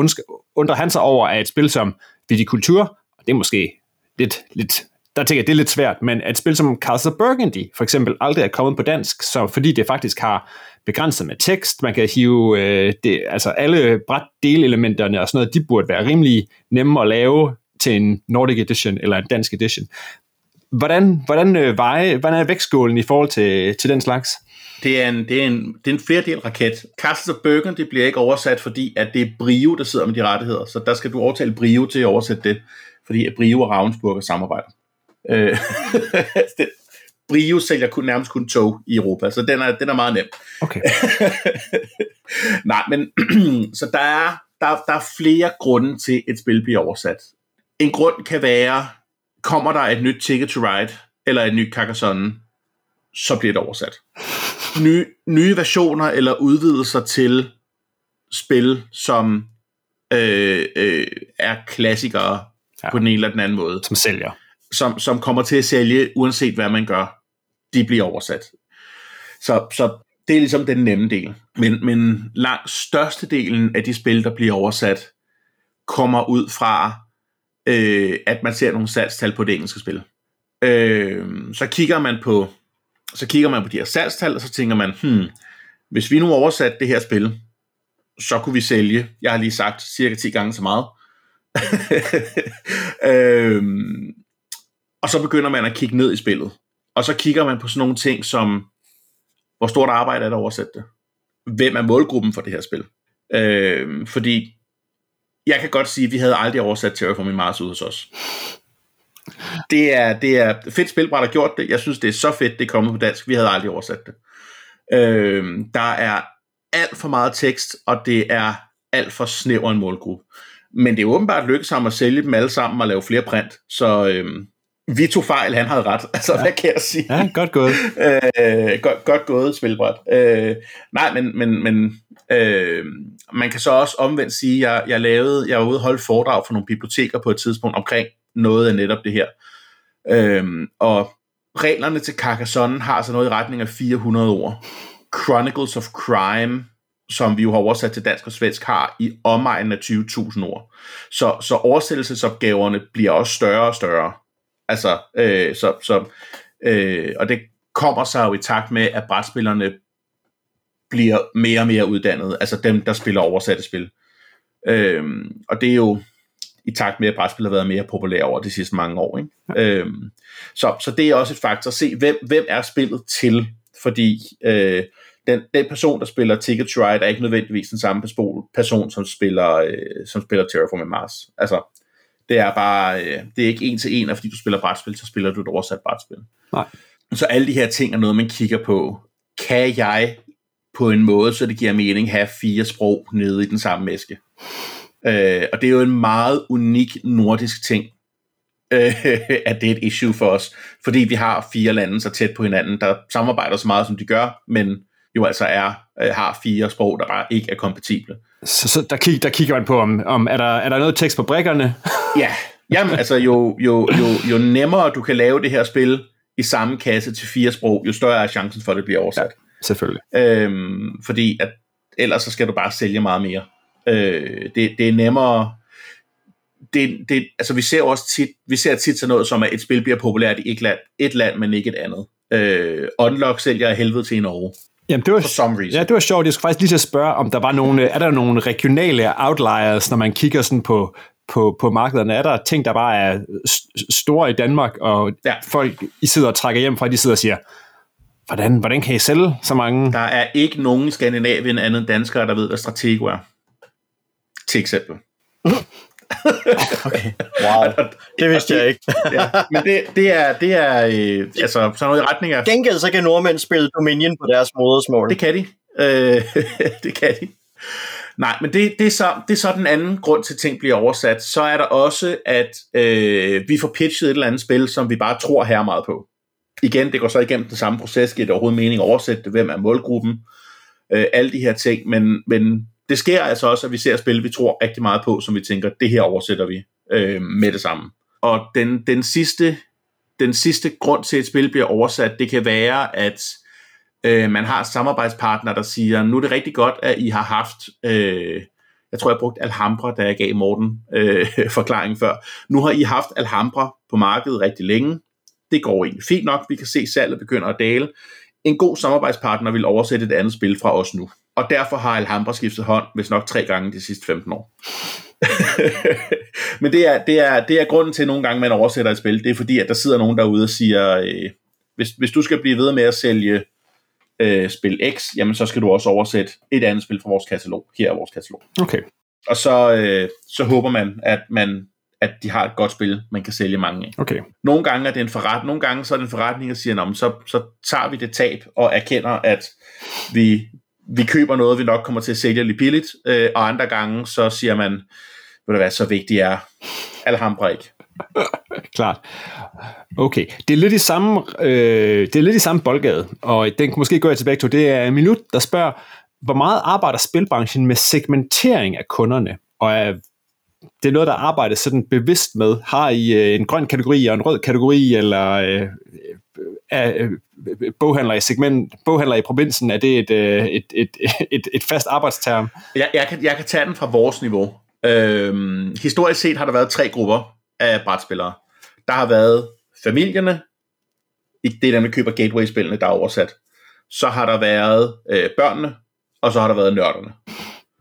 undrer han sig over, at et spil som Viticulture, og det er måske lidt, lidt der tænker jeg, det er lidt svært, men at et spil som Castle Burgundy for eksempel aldrig er kommet på dansk, så fordi det faktisk har begrænset med tekst, man kan hive øh, det, altså alle bræt delelementerne og sådan noget, de burde være rimelig nemme at lave til en Nordic Edition eller en dansk edition. Hvordan, hvordan, øh, veje, hvordan er vægtskålen i forhold til, til den slags? Det er en, det er en, det er en flerdel raket. Castle of det bliver ikke oversat, fordi at det er Brio, der sidder med de rettigheder. Så der skal du overtale Brio til at oversætte det, fordi at Brio og Ravensburg samarbejder. Øh, det, Brio sælger kun, nærmest kun tog i Europa, så den er, den er meget nem. Okay. Nej, men så der er, der, der er flere grunde til, at et spil bliver oversat. En grund kan være, kommer der et nyt Ticket to Ride, eller et nyt Carcassonne, så bliver det oversat. Nye, nye versioner eller udvidelser til spil, som øh, øh, er klassikere ja. på den ene eller den anden måde. Som sælger. Som, som kommer til at sælge, uanset hvad man gør. De bliver oversat. Så, så det er ligesom den nemme del. Men, men langt størstedelen af de spil, der bliver oversat, kommer ud fra, øh, at man ser nogle salgstal på det engelske spil. Øh, så kigger man på så kigger man på de her salgstal, og så tænker man, hmm, hvis vi nu oversatte det her spil, så kunne vi sælge, jeg har lige sagt, cirka 10 gange så meget. øhm, og så begynder man at kigge ned i spillet. Og så kigger man på sådan nogle ting som, hvor stort arbejde er der at oversætte det? Hvem er målgruppen for det her spil? Øh, fordi jeg kan godt sige, at vi havde aldrig oversat Terraforming Mars ud hos os. Det er, det er fedt spilbræt har gjort det. Jeg synes, det er så fedt, det er kommet på dansk. Vi havde aldrig oversat det. Øh, der er alt for meget tekst, og det er alt for snæver en målgruppe. Men det er åbenbart lykkedes ham at sælge dem alle sammen og lave flere print. Så øh, vi tog fejl, han havde ret. Altså, ja. hvad kan jeg sige? Ja, godt gået. øh, godt, godt gået, spilbræt. Øh, nej, men, men, men øh, man kan så også omvendt sige, at jeg, jeg lavede, jeg var ude og holde foredrag for nogle biblioteker på et tidspunkt omkring noget af netop det her. Øh, og reglerne til Carcassonne har så noget i retning af 400 ord. Chronicles of Crime, som vi jo har oversat til dansk og svensk, har i omegnen af 20.000 ord. Så, så oversættelsesopgaverne bliver også større og større. Altså, øh, så, så, øh, og det kommer så jo i takt med, at brætspillerne bliver mere og mere uddannet, altså dem, der spiller oversatte spil. Øh, og det er jo i takt med, at brætspil har været mere populære over de sidste mange år. Ikke? Ja. Øh, så, så det er også et faktor at se, hvem, hvem er spillet til, fordi øh, den, den person, der spiller Ticket to Ride, er ikke nødvendigvis den samme person, som spiller, øh, som spiller Terraforming Mars. Altså, det er bare, øh, det er ikke en til en, og fordi du spiller brætspil, så spiller du et oversat brætspil. Nej. Så alle de her ting er noget, man kigger på. Kan jeg på en måde, så det giver mening, have fire sprog nede i den samme æske? Øh, og det er jo en meget unik nordisk ting, øh, at det er et issue for os, fordi vi har fire lande så tæt på hinanden, der samarbejder så meget, som de gør, men jo altså er, øh, har fire sprog, der bare ikke er kompatible. Så, så der, kig, der kigger man på, om, om er, der, er der noget tekst på brækkerne? ja, jamen altså jo, jo, jo, jo nemmere du kan lave det her spil i samme kasse til fire sprog, jo større er chancen for, at det bliver oversat. Ja, selvfølgelig. Øhm, fordi at ellers så skal du bare sælge meget mere. Øh, det, det er nemmere det, det, altså vi ser også tit, vi ser tit sådan noget som, at et spil bliver populært i et land, et land men ikke et andet. Øh, Unlock sælger af helvede til i Norge. Jamen, det var, for some reason. Ja, det var sjovt. Jeg skulle faktisk lige til at spørge, om der var nogle, er der nogle regionale outliers, når man kigger sådan på, på, på markederne? Er der ting, der bare er store i Danmark, og ja. folk, I sidder og trækker hjem fra, de sidder og siger, hvordan, hvordan kan I sælge så mange? Der er ikke nogen i Skandinavien andet danskere, der ved, hvad Stratego er. Til eksempel. okay. Wow, det vidste jeg ikke. ja, men det, det er, det er øh, altså sådan noget i retning af... Gengæld så kan nordmænd spille Dominion på deres modersmål. Det kan de. Øh, det kan de. Nej, men det, det, er så, det er så den anden grund til, at ting bliver oversat. Så er der også, at øh, vi får pitchet et eller andet spil, som vi bare tror her meget på. Igen, det går så igennem den samme proces. Giver det overhovedet mening at oversætte det? Hvem er målgruppen? Øh, alle de her ting. Men, men det sker altså også, at vi ser spil, vi tror rigtig meget på, som vi tænker, det her oversætter vi øh, med det samme. Og den, den, sidste, den sidste grund til, at et spil bliver oversat, det kan være, at øh, man har samarbejdspartner, der siger, nu er det rigtig godt, at I har haft, øh, jeg tror, jeg brugte Alhambra, da jeg gav Morten øh, forklaringen før. Nu har I haft Alhambra på markedet rigtig længe. Det går egentlig fint nok. Vi kan se, salget begynder at dale. En god samarbejdspartner vil oversætte et andet spil fra os nu og derfor har Alhambra skiftet hånd, hvis nok tre gange de sidste 15 år. Men det er, det, er, det er grunden til, at nogle gange man oversætter et spil. Det er fordi, at der sidder nogen derude og siger, øh, hvis, hvis du skal blive ved med at sælge øh, spil X, jamen så skal du også oversætte et andet spil fra vores katalog. Her er vores katalog. Okay. Og så, øh, så håber man, at man at de har et godt spil, man kan sælge mange af. Okay. Nogle gange er det en forretning, nogle gange så er det en forretning, der siger, så, så tager vi det tab og erkender, at vi, vi køber noget, vi nok kommer til at sælge lidt billigt, øh, og andre gange, så siger man, ved du hvad, så vigtigt er Alhambra ikke. Klart. Okay, det er lidt i samme, øh, det er lidt i samme boldgade, og den kan måske gå jeg tilbage til. Det er Minut, der spørger, hvor meget arbejder spilbranchen med segmentering af kunderne? og er, det er noget, der arbejdes sådan bevidst med. Har I øh, en grøn kategori og en rød kategori, eller øh, er øh, boghandler i segment, boghandler i provinsen, er det et, øh, et, et, et, et fast arbejdsterm? Jeg, jeg, kan, jeg kan tage den fra vores niveau. Øhm, historisk set har der været tre grupper af brætspillere. Der har været familierne, det er dem, der køber gateway-spillene, der er oversat. Så har der været øh, børnene, og så har der været nørderne.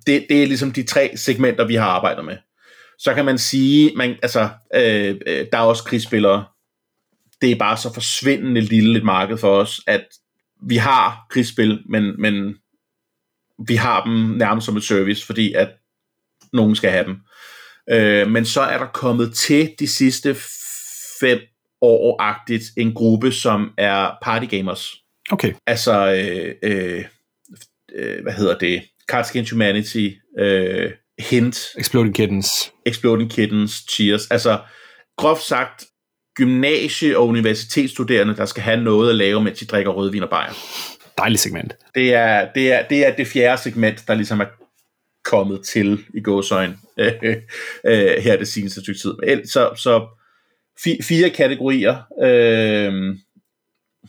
Det, det er ligesom de tre segmenter, vi har arbejdet med. Så kan man sige, man, altså, øh, øh, der er også krigsspillere. Det er bare så forsvindende lille et marked for os, at vi har krigsspil, men, men vi har dem nærmest som et service, fordi at nogen skal have dem. Øh, men så er der kommet til de sidste fem år-agtigt en gruppe, som er partygamers. Okay. Altså, øh, øh, øh, hvad hedder det? Cards Against Humanity, øh, Hint, Exploding Kittens. Exploding Kittens, Cheers. Altså, groft sagt, gymnasie- og universitetsstuderende, der skal have noget at lave, mens de drikker rødvin og bajer. Dejligt segment. Det er, det, er, det er det fjerde segment, der ligesom er kommet til i gåsøjne øh, øh, her det seneste stykke tid. Så, så fi, fire kategorier, øh,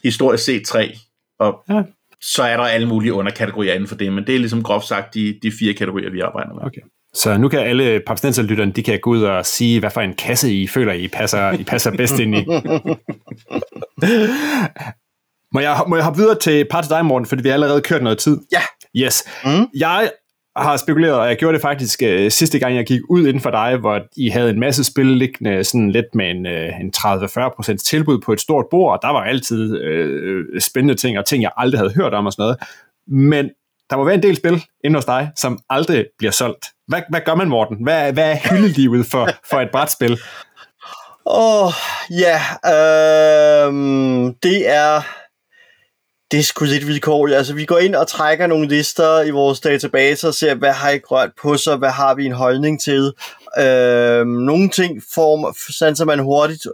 historisk set tre, og Ja. så er der alle mulige underkategorier inden for det, men det er ligesom groft sagt de, de fire kategorier, vi arbejder med. Okay. Så nu kan alle papstenserlytterne, de kan gå ud og sige, hvad for en kasse I føler, I passer, I passer bedst ind i. må, jeg, må jeg hoppe videre til par til dig, Morten, fordi vi har allerede kørt noget tid? Ja. Yes. Mm. Jeg har spekuleret, og jeg gjorde det faktisk øh, sidste gang, jeg gik ud inden for dig, hvor I havde en masse spil liggende sådan lidt med en, øh, en 30-40% tilbud på et stort bord, og der var altid øh, spændende ting, og ting, jeg aldrig havde hørt om og sådan noget. Men der må være en del spil inde hos dig, som aldrig bliver solgt. Hvad, hvad gør man, Morten? Hvad, hvad er hyldelivet for, for et brætspil? Åh, oh, ja. Øh, det er... Det er sgu lidt vilkårligt. Altså, vi går ind og trækker nogle lister i vores database og ser, hvad har I rørt på sig, hvad har vi en holdning til. Øh, nogle ting får, sanser man hurtigt,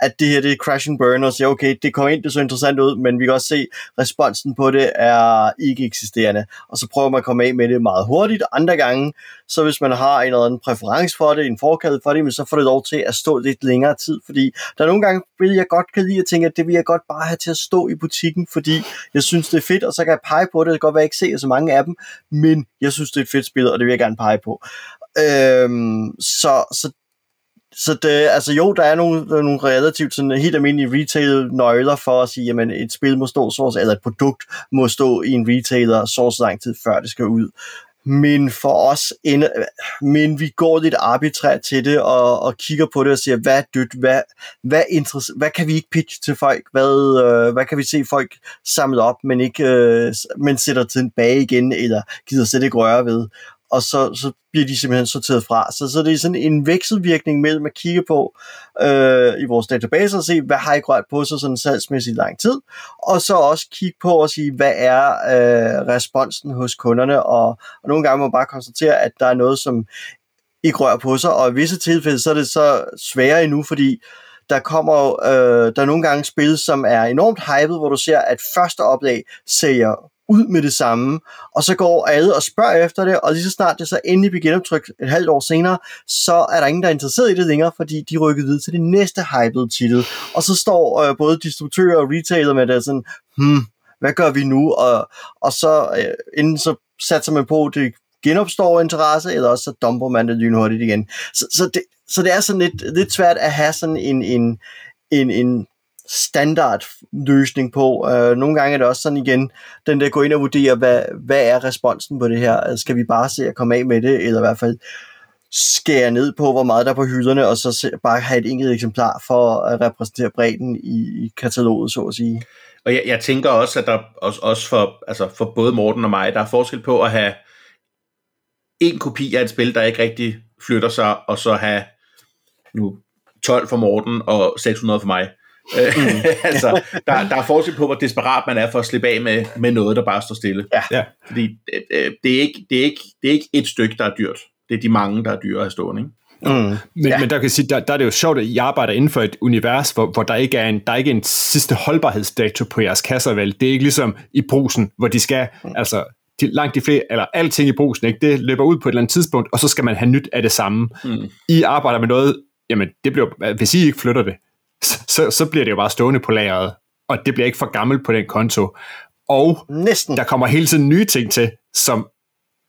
at det her det er crash and burn, og siger, okay, det kommer ind, det så interessant ud, men vi kan også se, responsen på det er ikke eksisterende. Og så prøver man at komme af med det meget hurtigt. Andre gange, så hvis man har en eller anden præference for det, en forkald for det, men så får det lov til at stå lidt længere tid, fordi der er nogle gange, vil jeg godt kan lide at tænke, at det vil jeg godt bare have til at stå i butikken, fordi jeg synes, det er fedt, og så kan jeg pege på det. Det kan godt være, at jeg ikke ser så mange af dem, men jeg synes, det er et fedt spil, og det vil jeg gerne pege på. Øhm, så, så så det, altså jo, der er nogle, der er nogle relativt sådan helt almindelige retail-nøgler for at sige, jamen et spil må stå så, eller et produkt må stå i en retailer så så lang tid, før det skal ud. Men for os, ender, men vi går lidt arbitrært til det, og, og kigger på det og siger, hvad er dødt, hvad, hvad, interesse, hvad kan vi ikke pitche til folk, hvad, øh, hvad kan vi se folk samle op, men ikke øh, men sætter tiden bag igen, eller gider slet ikke røre ved? Og så, så bliver de simpelthen sorteret fra. Så, så det er sådan en vekselvirkning mellem at kigge på øh, i vores database og se, hvad har I rørt på sig sådan salgsmæssigt lang tid, og så også kigge på og sige, hvad er øh, responsen hos kunderne, og, og nogle gange må man bare konstatere, at der er noget, som ikke rører på sig, og i visse tilfælde, så er det så sværere endnu, fordi der kommer øh, der er nogle gange spil, som er enormt hyped, hvor du ser, at første oplag sælger ud med det samme, og så går alle og spørger efter det, og lige så snart det så endelig bliver genoptrykt et halvt år senere, så er der ingen, der er interesseret i det længere, fordi de rykker videre til det næste hyped titel. Og så står øh, både distributører og retailer med det sådan, hmm, hvad gør vi nu? Og, og så øh, inden så satser man på, at det genopstår interesse, eller også så dumper man det lynhurtigt igen. Så, så, det, så det er sådan lidt, lidt svært at have sådan en, en, en, en standard løsning på. Uh, nogle gange er det også sådan igen, den der går ind og vurderer, hvad, hvad er responsen på det her? Øh, skal vi bare se at komme af med det, eller i hvert fald skære ned på, hvor meget der er på hylderne, og så se, bare have et enkelt eksemplar for at repræsentere bredden i, i kataloget, så at sige. Og jeg, jeg tænker også, at der også, også for, altså for både Morten og mig, der er forskel på at have en kopi af et spil, der ikke rigtig flytter sig, og så have nu 12 for Morten og 600 for mig. Mm. altså, der, der er forskel på, hvor desperat man er for at slippe af med, med noget, der bare står stille. Ja. Ja. Fordi øh, det, er ikke, det, er ikke, det er ikke et stykke, der er dyrt. Det er de mange, der er dyre at have stående. Ikke? Mm. Men, ja. men der kan sige, der, der er det jo sjovt, at I arbejder inden for et univers, hvor, hvor der ikke er en, der er ikke en sidste holdbarhedsdato på jeres kasser, vel? Det er ikke ligesom i brusen, hvor de skal, altså, de, langt de flere, eller alting i brusen, ikke? det løber ud på et eller andet tidspunkt, og så skal man have nyt af det samme. Mm. I arbejder med noget, jamen det bliver, hvis I ikke flytter det, så, så bliver det jo bare stående på lageret, og det bliver ikke for gammelt på den konto. Og Næsten. der kommer hele tiden nye ting til, som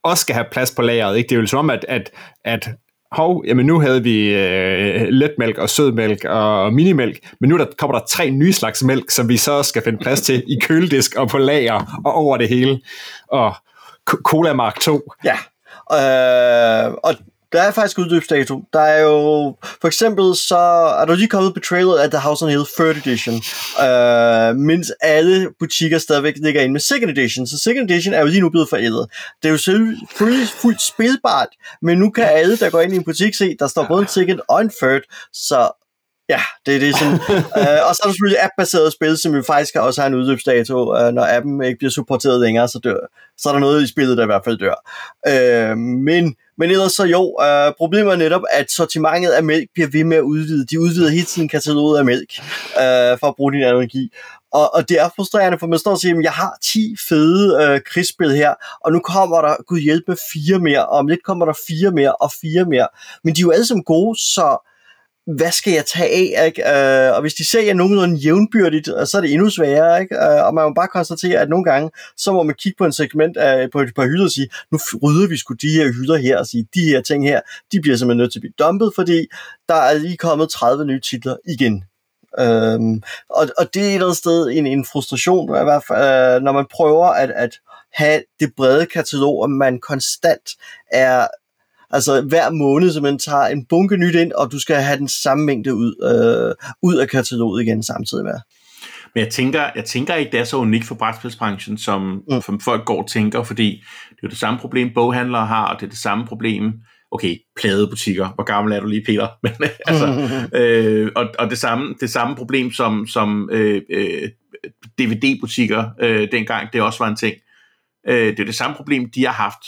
også skal have plads på lageret. Ikke? Det er jo som om, at, at, at hov, jamen nu havde vi øh, letmælk og sødmælk og minimælk, men nu der, kommer der tre nye slags mælk, som vi så skal finde plads til i køledisk og på lager og over det hele. Og Cola Mark 2. Ja, øh, og der er faktisk udløbsdato. Der er jo, for eksempel så er der lige kommet på trailer af The House on Hill 3rd Edition, øh, mens alle butikker stadigvæk ligger inde med Second Edition. Så Second Edition er jo lige nu blevet forældet. Det er jo selvfølgelig fuldt spilbart, men nu kan alle, der går ind i en butik, se, der står både en Second og en Third, så Ja, det er det sådan. øh, og så er der selvfølgelig app-baseret spil, som jo faktisk også har en udløbsdato. Øh, når appen ikke bliver supporteret længere, så, dør, så er der noget i spillet, der i hvert fald dør. Øh, men, men ellers så jo, øh, problemet er netop, at sortimentet af mælk bliver ved med at udvide. De udvider hele tiden kataloget af mælk, øh, for at bruge din analogi. Og, og det er frustrerende, for man står og siger, at jeg har 10 fede øh, krigsspil her, og nu kommer der, gud hjælp med fire mere, og om lidt kommer der fire mere, og fire mere. Men de er jo alle sammen gode, så hvad skal jeg tage af? Ikke? Øh, og hvis de ser jer nogenlunde jævnbyrdigt, øh, så er det endnu sværere. Ikke? Øh, og man må bare konstatere, at nogle gange, så må man kigge på en segment af, på et par hylder og sige, nu rydder vi sgu de her hylder her, og sige, de her ting her, de bliver simpelthen nødt til at blive dumpet, fordi der er lige kommet 30 nye titler igen. Øhm, og, og det er et eller andet sted en, en frustration, i hvert fald, øh, når man prøver at, at have det brede katalog, og man konstant er Altså hver måned, så man tager en bunke nyt ind, og du skal have den samme mængde ud, øh, ud af kataloget igen samtidig med. Men jeg tænker, jeg tænker ikke, det er så unikt for brætspilsbranchen, som, mm. som folk går og tænker, fordi det er jo det samme problem, boghandlere har, og det er det samme problem, okay, pladebutikker, hvor gammel er du lige, Peter? Men, altså, øh, og, og det samme, det samme problem som, som øh, øh, DVD-butikker, øh, dengang det også var en ting. Øh, det er det samme problem, de har haft,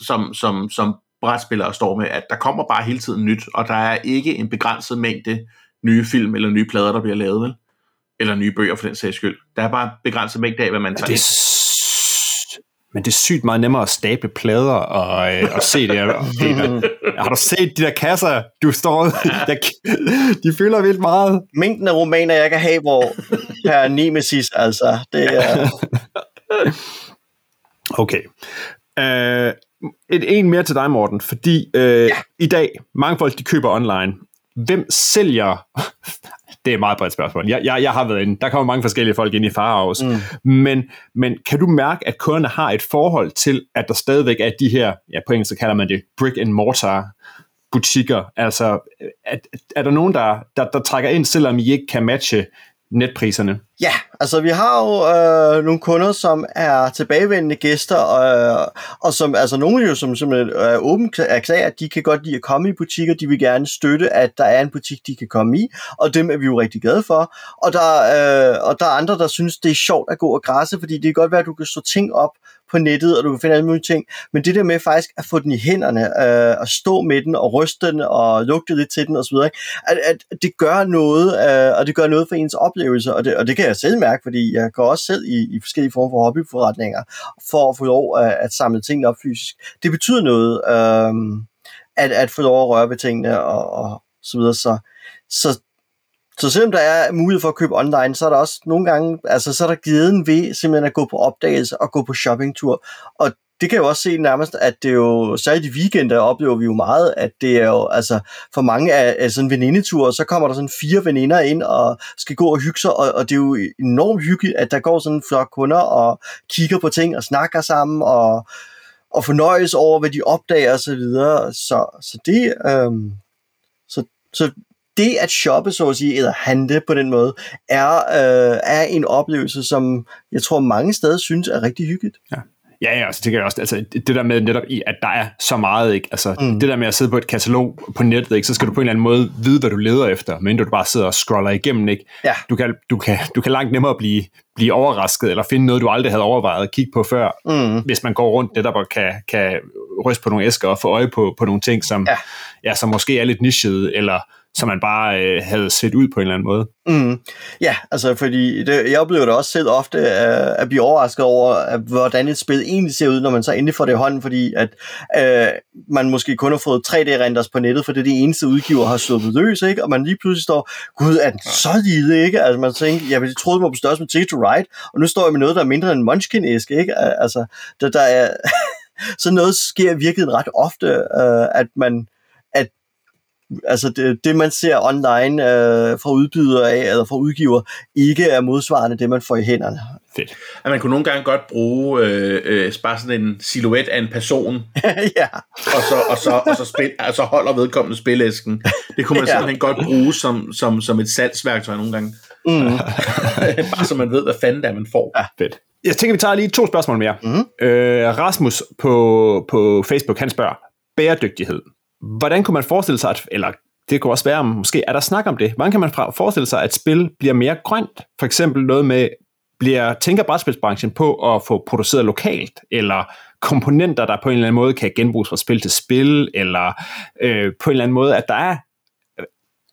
som, som, som brætspillere står med, at der kommer bare hele tiden nyt, og der er ikke en begrænset mængde nye film eller nye plader, der bliver lavet, vel? Eller nye bøger for den sags skyld. Der er bare en begrænset mængde af, hvad man tager det men det er sygt meget nemmere at stable plader og, øh, og se det. Har du set de der kasser, du står der, De fylder vildt meget. Mængden af romaner, jeg kan have, hvor per nemesis, altså, det er... Okay. Uh, et en mere til dig, Morten, fordi øh, ja. i dag, mange folk de køber online. Hvem sælger... det er et meget bredt spørgsmål. Jeg, jeg, jeg har været inde. Der kommer mange forskellige folk ind i Farhaus. Mm. Men, men kan du mærke, at kunderne har et forhold til, at der stadigvæk er de her, ja på engelsk så kalder man det brick and mortar butikker? Altså, er, er der nogen, der, der, der trækker ind, selvom I ikke kan matche netpriserne? Ja, altså vi har jo øh, nogle kunder, som er tilbagevendende gæster, og, og som altså nogle jo som simpelthen øh, er åben erklærer, at de kan godt lide at komme i butikker, de vil gerne støtte, at der er en butik, de kan komme i, og dem er vi jo rigtig glade for. Og der, øh, og der er andre, der synes, det er sjovt at gå og græsse, fordi det kan godt være, at du kan slå ting op på nettet, og du kan finde alle mulige ting, men det der med faktisk at få den i hænderne, øh, at stå med den, og ryste den, og lugte lidt til den osv., at, at det gør noget, øh, og det gør noget for ens oplevelse, og det, og det kan jeg selv mærke, fordi jeg går også selv i, i forskellige former for hobbyforretninger, for at få lov at, at samle tingene op fysisk. Det betyder noget, øh, at, at få lov at røre ved tingene, og, og så videre, så, så så selvom der er mulighed for at købe online, så er der også nogle gange, altså så er der glæden ved simpelthen at gå på opdagelse og gå på shoppingtur. Og det kan jo også se nærmest, at det er jo, særligt i weekender oplever vi jo meget, at det er jo, altså for mange af, af sådan venindeture, så kommer der sådan fire veninder ind og skal gå og hygge sig, og, og det er jo enormt hyggeligt, at der går sådan en flok kunder og kigger på ting og snakker sammen og, og fornøjes over, hvad de opdager og så videre. Så, så det, øhm, så, så det at shoppe, så at sige, eller handle på den måde, er, øh, er en oplevelse, som jeg tror mange steder synes er rigtig hyggeligt. Ja. Ja, ja, altså, det, kan jeg også, altså, det der med netop i, at der er så meget, ikke? Altså, mm. det der med at sidde på et katalog på nettet, ikke? så skal du på en eller anden måde vide, hvad du leder efter, men du bare sidder og scroller igennem, ikke? Ja. Du, kan, du, kan, du kan langt nemmere blive, blive overrasket, eller finde noget, du aldrig havde overvejet at kigge på før, mm. hvis man går rundt netop og kan, kan ryste på nogle æsker og få øje på, på nogle ting, som, ja. Ja, som måske er lidt nichede, eller som man bare øh, havde set ud på en eller anden måde. Mm. Ja, altså fordi det, jeg oplever det også selv ofte at, at blive overrasket over, at, hvordan et spil egentlig ser ud, når man så endelig får det i hånden, fordi at øh, man måske kun har fået 3D-renders på nettet, for det er det eneste udgiver har sluppet løs, ikke? og man lige pludselig står, gud, er den så lille, ikke? Altså man tænker, jeg troede, man var på størrelse med Ticket to Ride, og nu står jeg med noget, der er mindre end en Munchkin-æske, ikke? Altså, der, der er... så noget sker virkelig ret ofte, øh, at man altså det, det man ser online øh, fra udbydere af, eller fra udgiver, ikke er modsvarende det, man får i hænderne. Fedt. At man kunne nogle gange godt bruge øh, øh, bare sådan en silhuet af en person, ja. og, så, og, så, og så, spil, altså holder vedkommende spilæsken. Det kunne man ja. simpelthen godt bruge som, som, som et salgsværktøj nogle gange. Mm. bare så man ved, hvad fanden det er, man får. Ja, fedt. Jeg tænker, vi tager lige to spørgsmål mere. Mm. Øh, Rasmus på, på Facebook, han spørger, bæredygtighed. Hvordan kunne man forestille sig, at, eller det kunne også være, om måske er der snak om det, hvordan kan man forestille sig, at spil bliver mere grønt? For eksempel noget med, bliver, tænker brætspilsbranchen på at få produceret lokalt, eller komponenter, der på en eller anden måde kan genbruges fra spil til spil, eller øh, på en eller anden måde, at der er,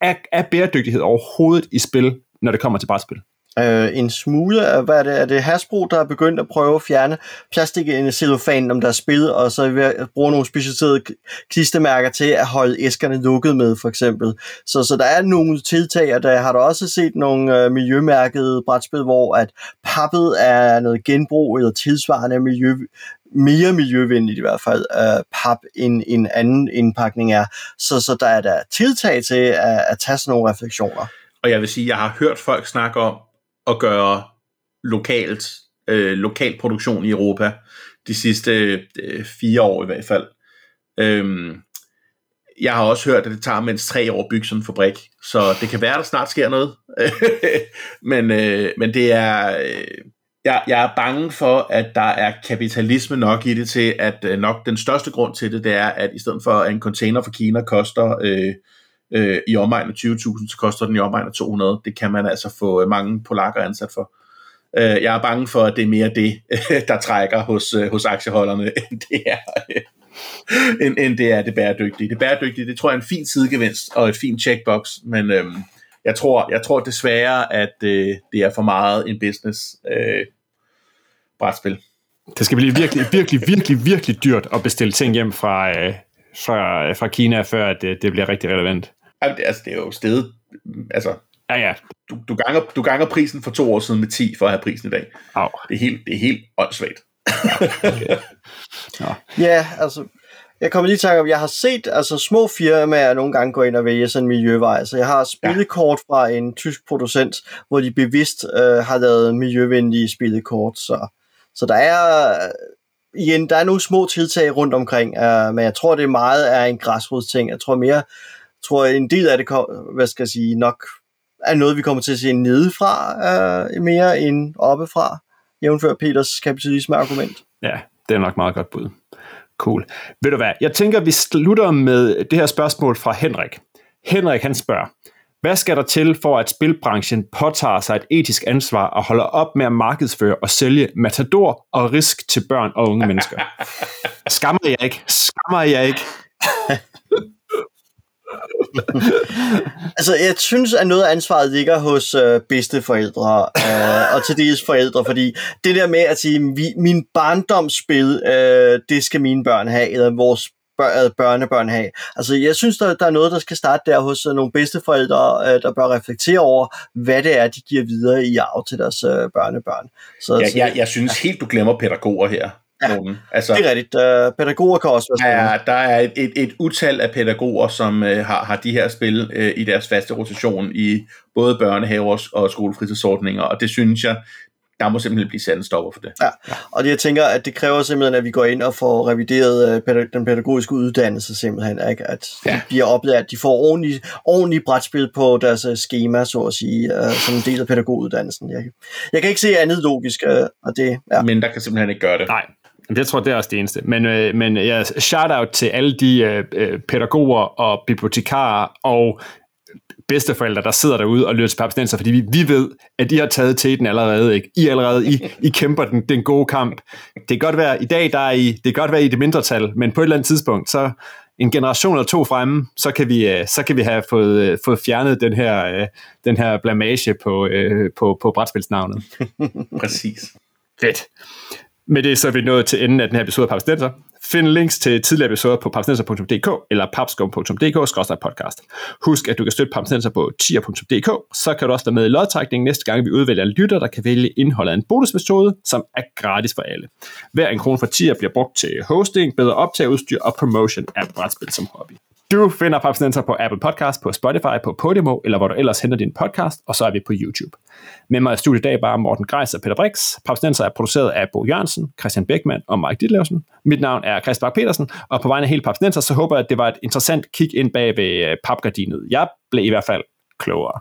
er, er bæredygtighed overhovedet i spil, når det kommer til brætspil? Øh, en smule af, øh, hvad er det, er det Hasbro, der er begyndt at prøve at fjerne plastik i cellofanen om deres spil, og så vil bruge nogle specialiserede klistermærker til at holde æskerne lukket med, for eksempel. Så, så der er nogle tiltag, og der har du også set nogle øh, miljømærkede brætspil, hvor at pappet er noget genbrug eller tilsvarende miljø, mere miljøvenligt i hvert fald uh, pap end en anden indpakning er. Så, så der er der tiltag til at, at tage sådan nogle refleksioner. Og jeg vil sige, jeg har hørt folk snakke om, at gøre lokalt, øh, lokal produktion i Europa de sidste øh, fire år i hvert fald. Øhm, jeg har også hørt, at det tager mindst tre år at bygge sådan en fabrik, så det kan være, at der snart sker noget. men, øh, men det er... Øh, jeg, jeg er bange for, at der er kapitalisme nok i det til, at øh, nok den største grund til det, det er, at i stedet for at en container fra Kina koster øh, øh, i omegn af 20.000, så koster den i omegn af 200. Det kan man altså få øh, mange polakker ansat for. Øh, jeg er bange for, at det er mere det, der trækker hos, øh, hos aktieholderne, end det er... Øh, end, end det er det bæredygtige. Det bæredygtige, det tror jeg er en fin sidegevinst og et fint checkbox, men øhm, jeg, tror, jeg tror desværre, at øh, det er for meget en business øh, brætspil. Det skal blive virkelig, virkelig, virkelig, virkelig dyrt at bestille ting hjem fra, øh, fra, fra Kina, før det, det bliver rigtig relevant. Altså, det er jo stedet, altså, ja, ja. Du, du, ganger, du ganger prisen for to år siden med 10 for at have prisen i dag. Au. Det er helt, det er helt åndssvagt. okay. ja. ja, altså, jeg kommer lige til at jeg har set altså, små firmaer nogle gange gå ind og vælge sådan en miljøvej. Så jeg har spillekort ja. fra en tysk producent, hvor de bevidst øh, har lavet miljøvenlige spillekort. Så, så der er igen, der er nogle små tiltag rundt omkring, øh, men jeg tror, det meget er en græsrodsting. Jeg tror mere, jeg tror en del af det, hvad skal jeg sige, nok er noget, vi kommer til at se nedefra øh, mere end oppefra, jævnfør Peters kapitalisme-argument. Ja, det er nok meget godt bud. Cool. Ved du hvad, jeg tænker, vi slutter med det her spørgsmål fra Henrik. Henrik han spørger, hvad skal der til for, at spilbranchen påtager sig et etisk ansvar og holder op med at markedsføre og sælge matador og risk til børn og unge mennesker? Skammer jeg ikke? Skammer jeg ikke? altså, jeg synes, at noget af ansvaret ligger hos øh, bedsteforældre øh, og til dels forældre, fordi det der med at sige, vi, min barndomsspil, øh, det skal mine børn have, eller vores børnebørn have. Altså, jeg synes, der, der er noget, der skal starte der hos uh, nogle bedsteforældre, uh, der bør reflektere over, hvad det er, de giver videre i arv til deres uh, børnebørn. Så, ja, så, jeg, jeg synes helt, du glemmer pædagoger her. Ja, nogen. Altså, det er rigtigt. Uh, pædagoger kan også være Ja, der er et, et, et utal af pædagoger, som uh, har, har de her spil uh, i deres faste rotation i både børnehaver og skolefritidsordninger, og det synes jeg, der må simpelthen blive sat en stopper for det. Ja, og det, jeg tænker, at det kræver simpelthen, at vi går ind og får revideret uh, den pædagogiske uddannelse simpelthen, ikke? at ja. de bliver oplevet, at de får ordentlige, ordentlige brætspil på deres uh, schema, så at sige, uh, som en del af pædagoguddannelsen. Jeg, jeg kan ikke se andet logisk, og det, ja. Men der kan simpelthen ikke gøre det. Nej, jeg tror, det er også det eneste. Men, øh, men jeg shout-out til alle de øh, pædagoger og bibliotekarer og bedsteforældre, der sidder derude og lytter til papstinenser, fordi vi, vi ved, at I har taget til den allerede. Ikke? I allerede, I, I kæmper den, den gode kamp. Det kan godt være, i dag der er I, det kan godt være I det mindretal, men på et eller andet tidspunkt, så en generation eller to fremme, så kan vi, øh, så kan vi have fået, øh, fået fjernet den her, øh, den her blamage på, på, på brætspilsnavnet. Præcis. Fedt. Med det så er vi nået til enden af den her episode af Papsnenser. Find links til tidligere episoder på papsnenser.dk eller papskum.dk-podcast. Husk, at du kan støtte Papsnenser på tier.dk, så kan du også være med i lodtrækningen næste gang, vi udvælger en lytter, der kan vælge indholdet af en bonusmetode, som er gratis for alle. Hver en krone for tier bliver brugt til hosting, bedre optageudstyr og promotion af brætspil som hobby. Du finder Papsnenser på Apple Podcast, på Spotify, på Podimo, eller hvor du ellers henter din podcast, og så er vi på YouTube. Med mig i studiet i dag bare Morten Greis og Peter Brix. Papsnenser er produceret af Bo Jørgensen, Christian Beckmann og Mike Ditlevsen. Mit navn er Christian Bak petersen og på vegne af hele Papsnenser, så håber jeg, at det var et interessant kig ind bag ved øh, papgardinet. Jeg blev i hvert fald klogere.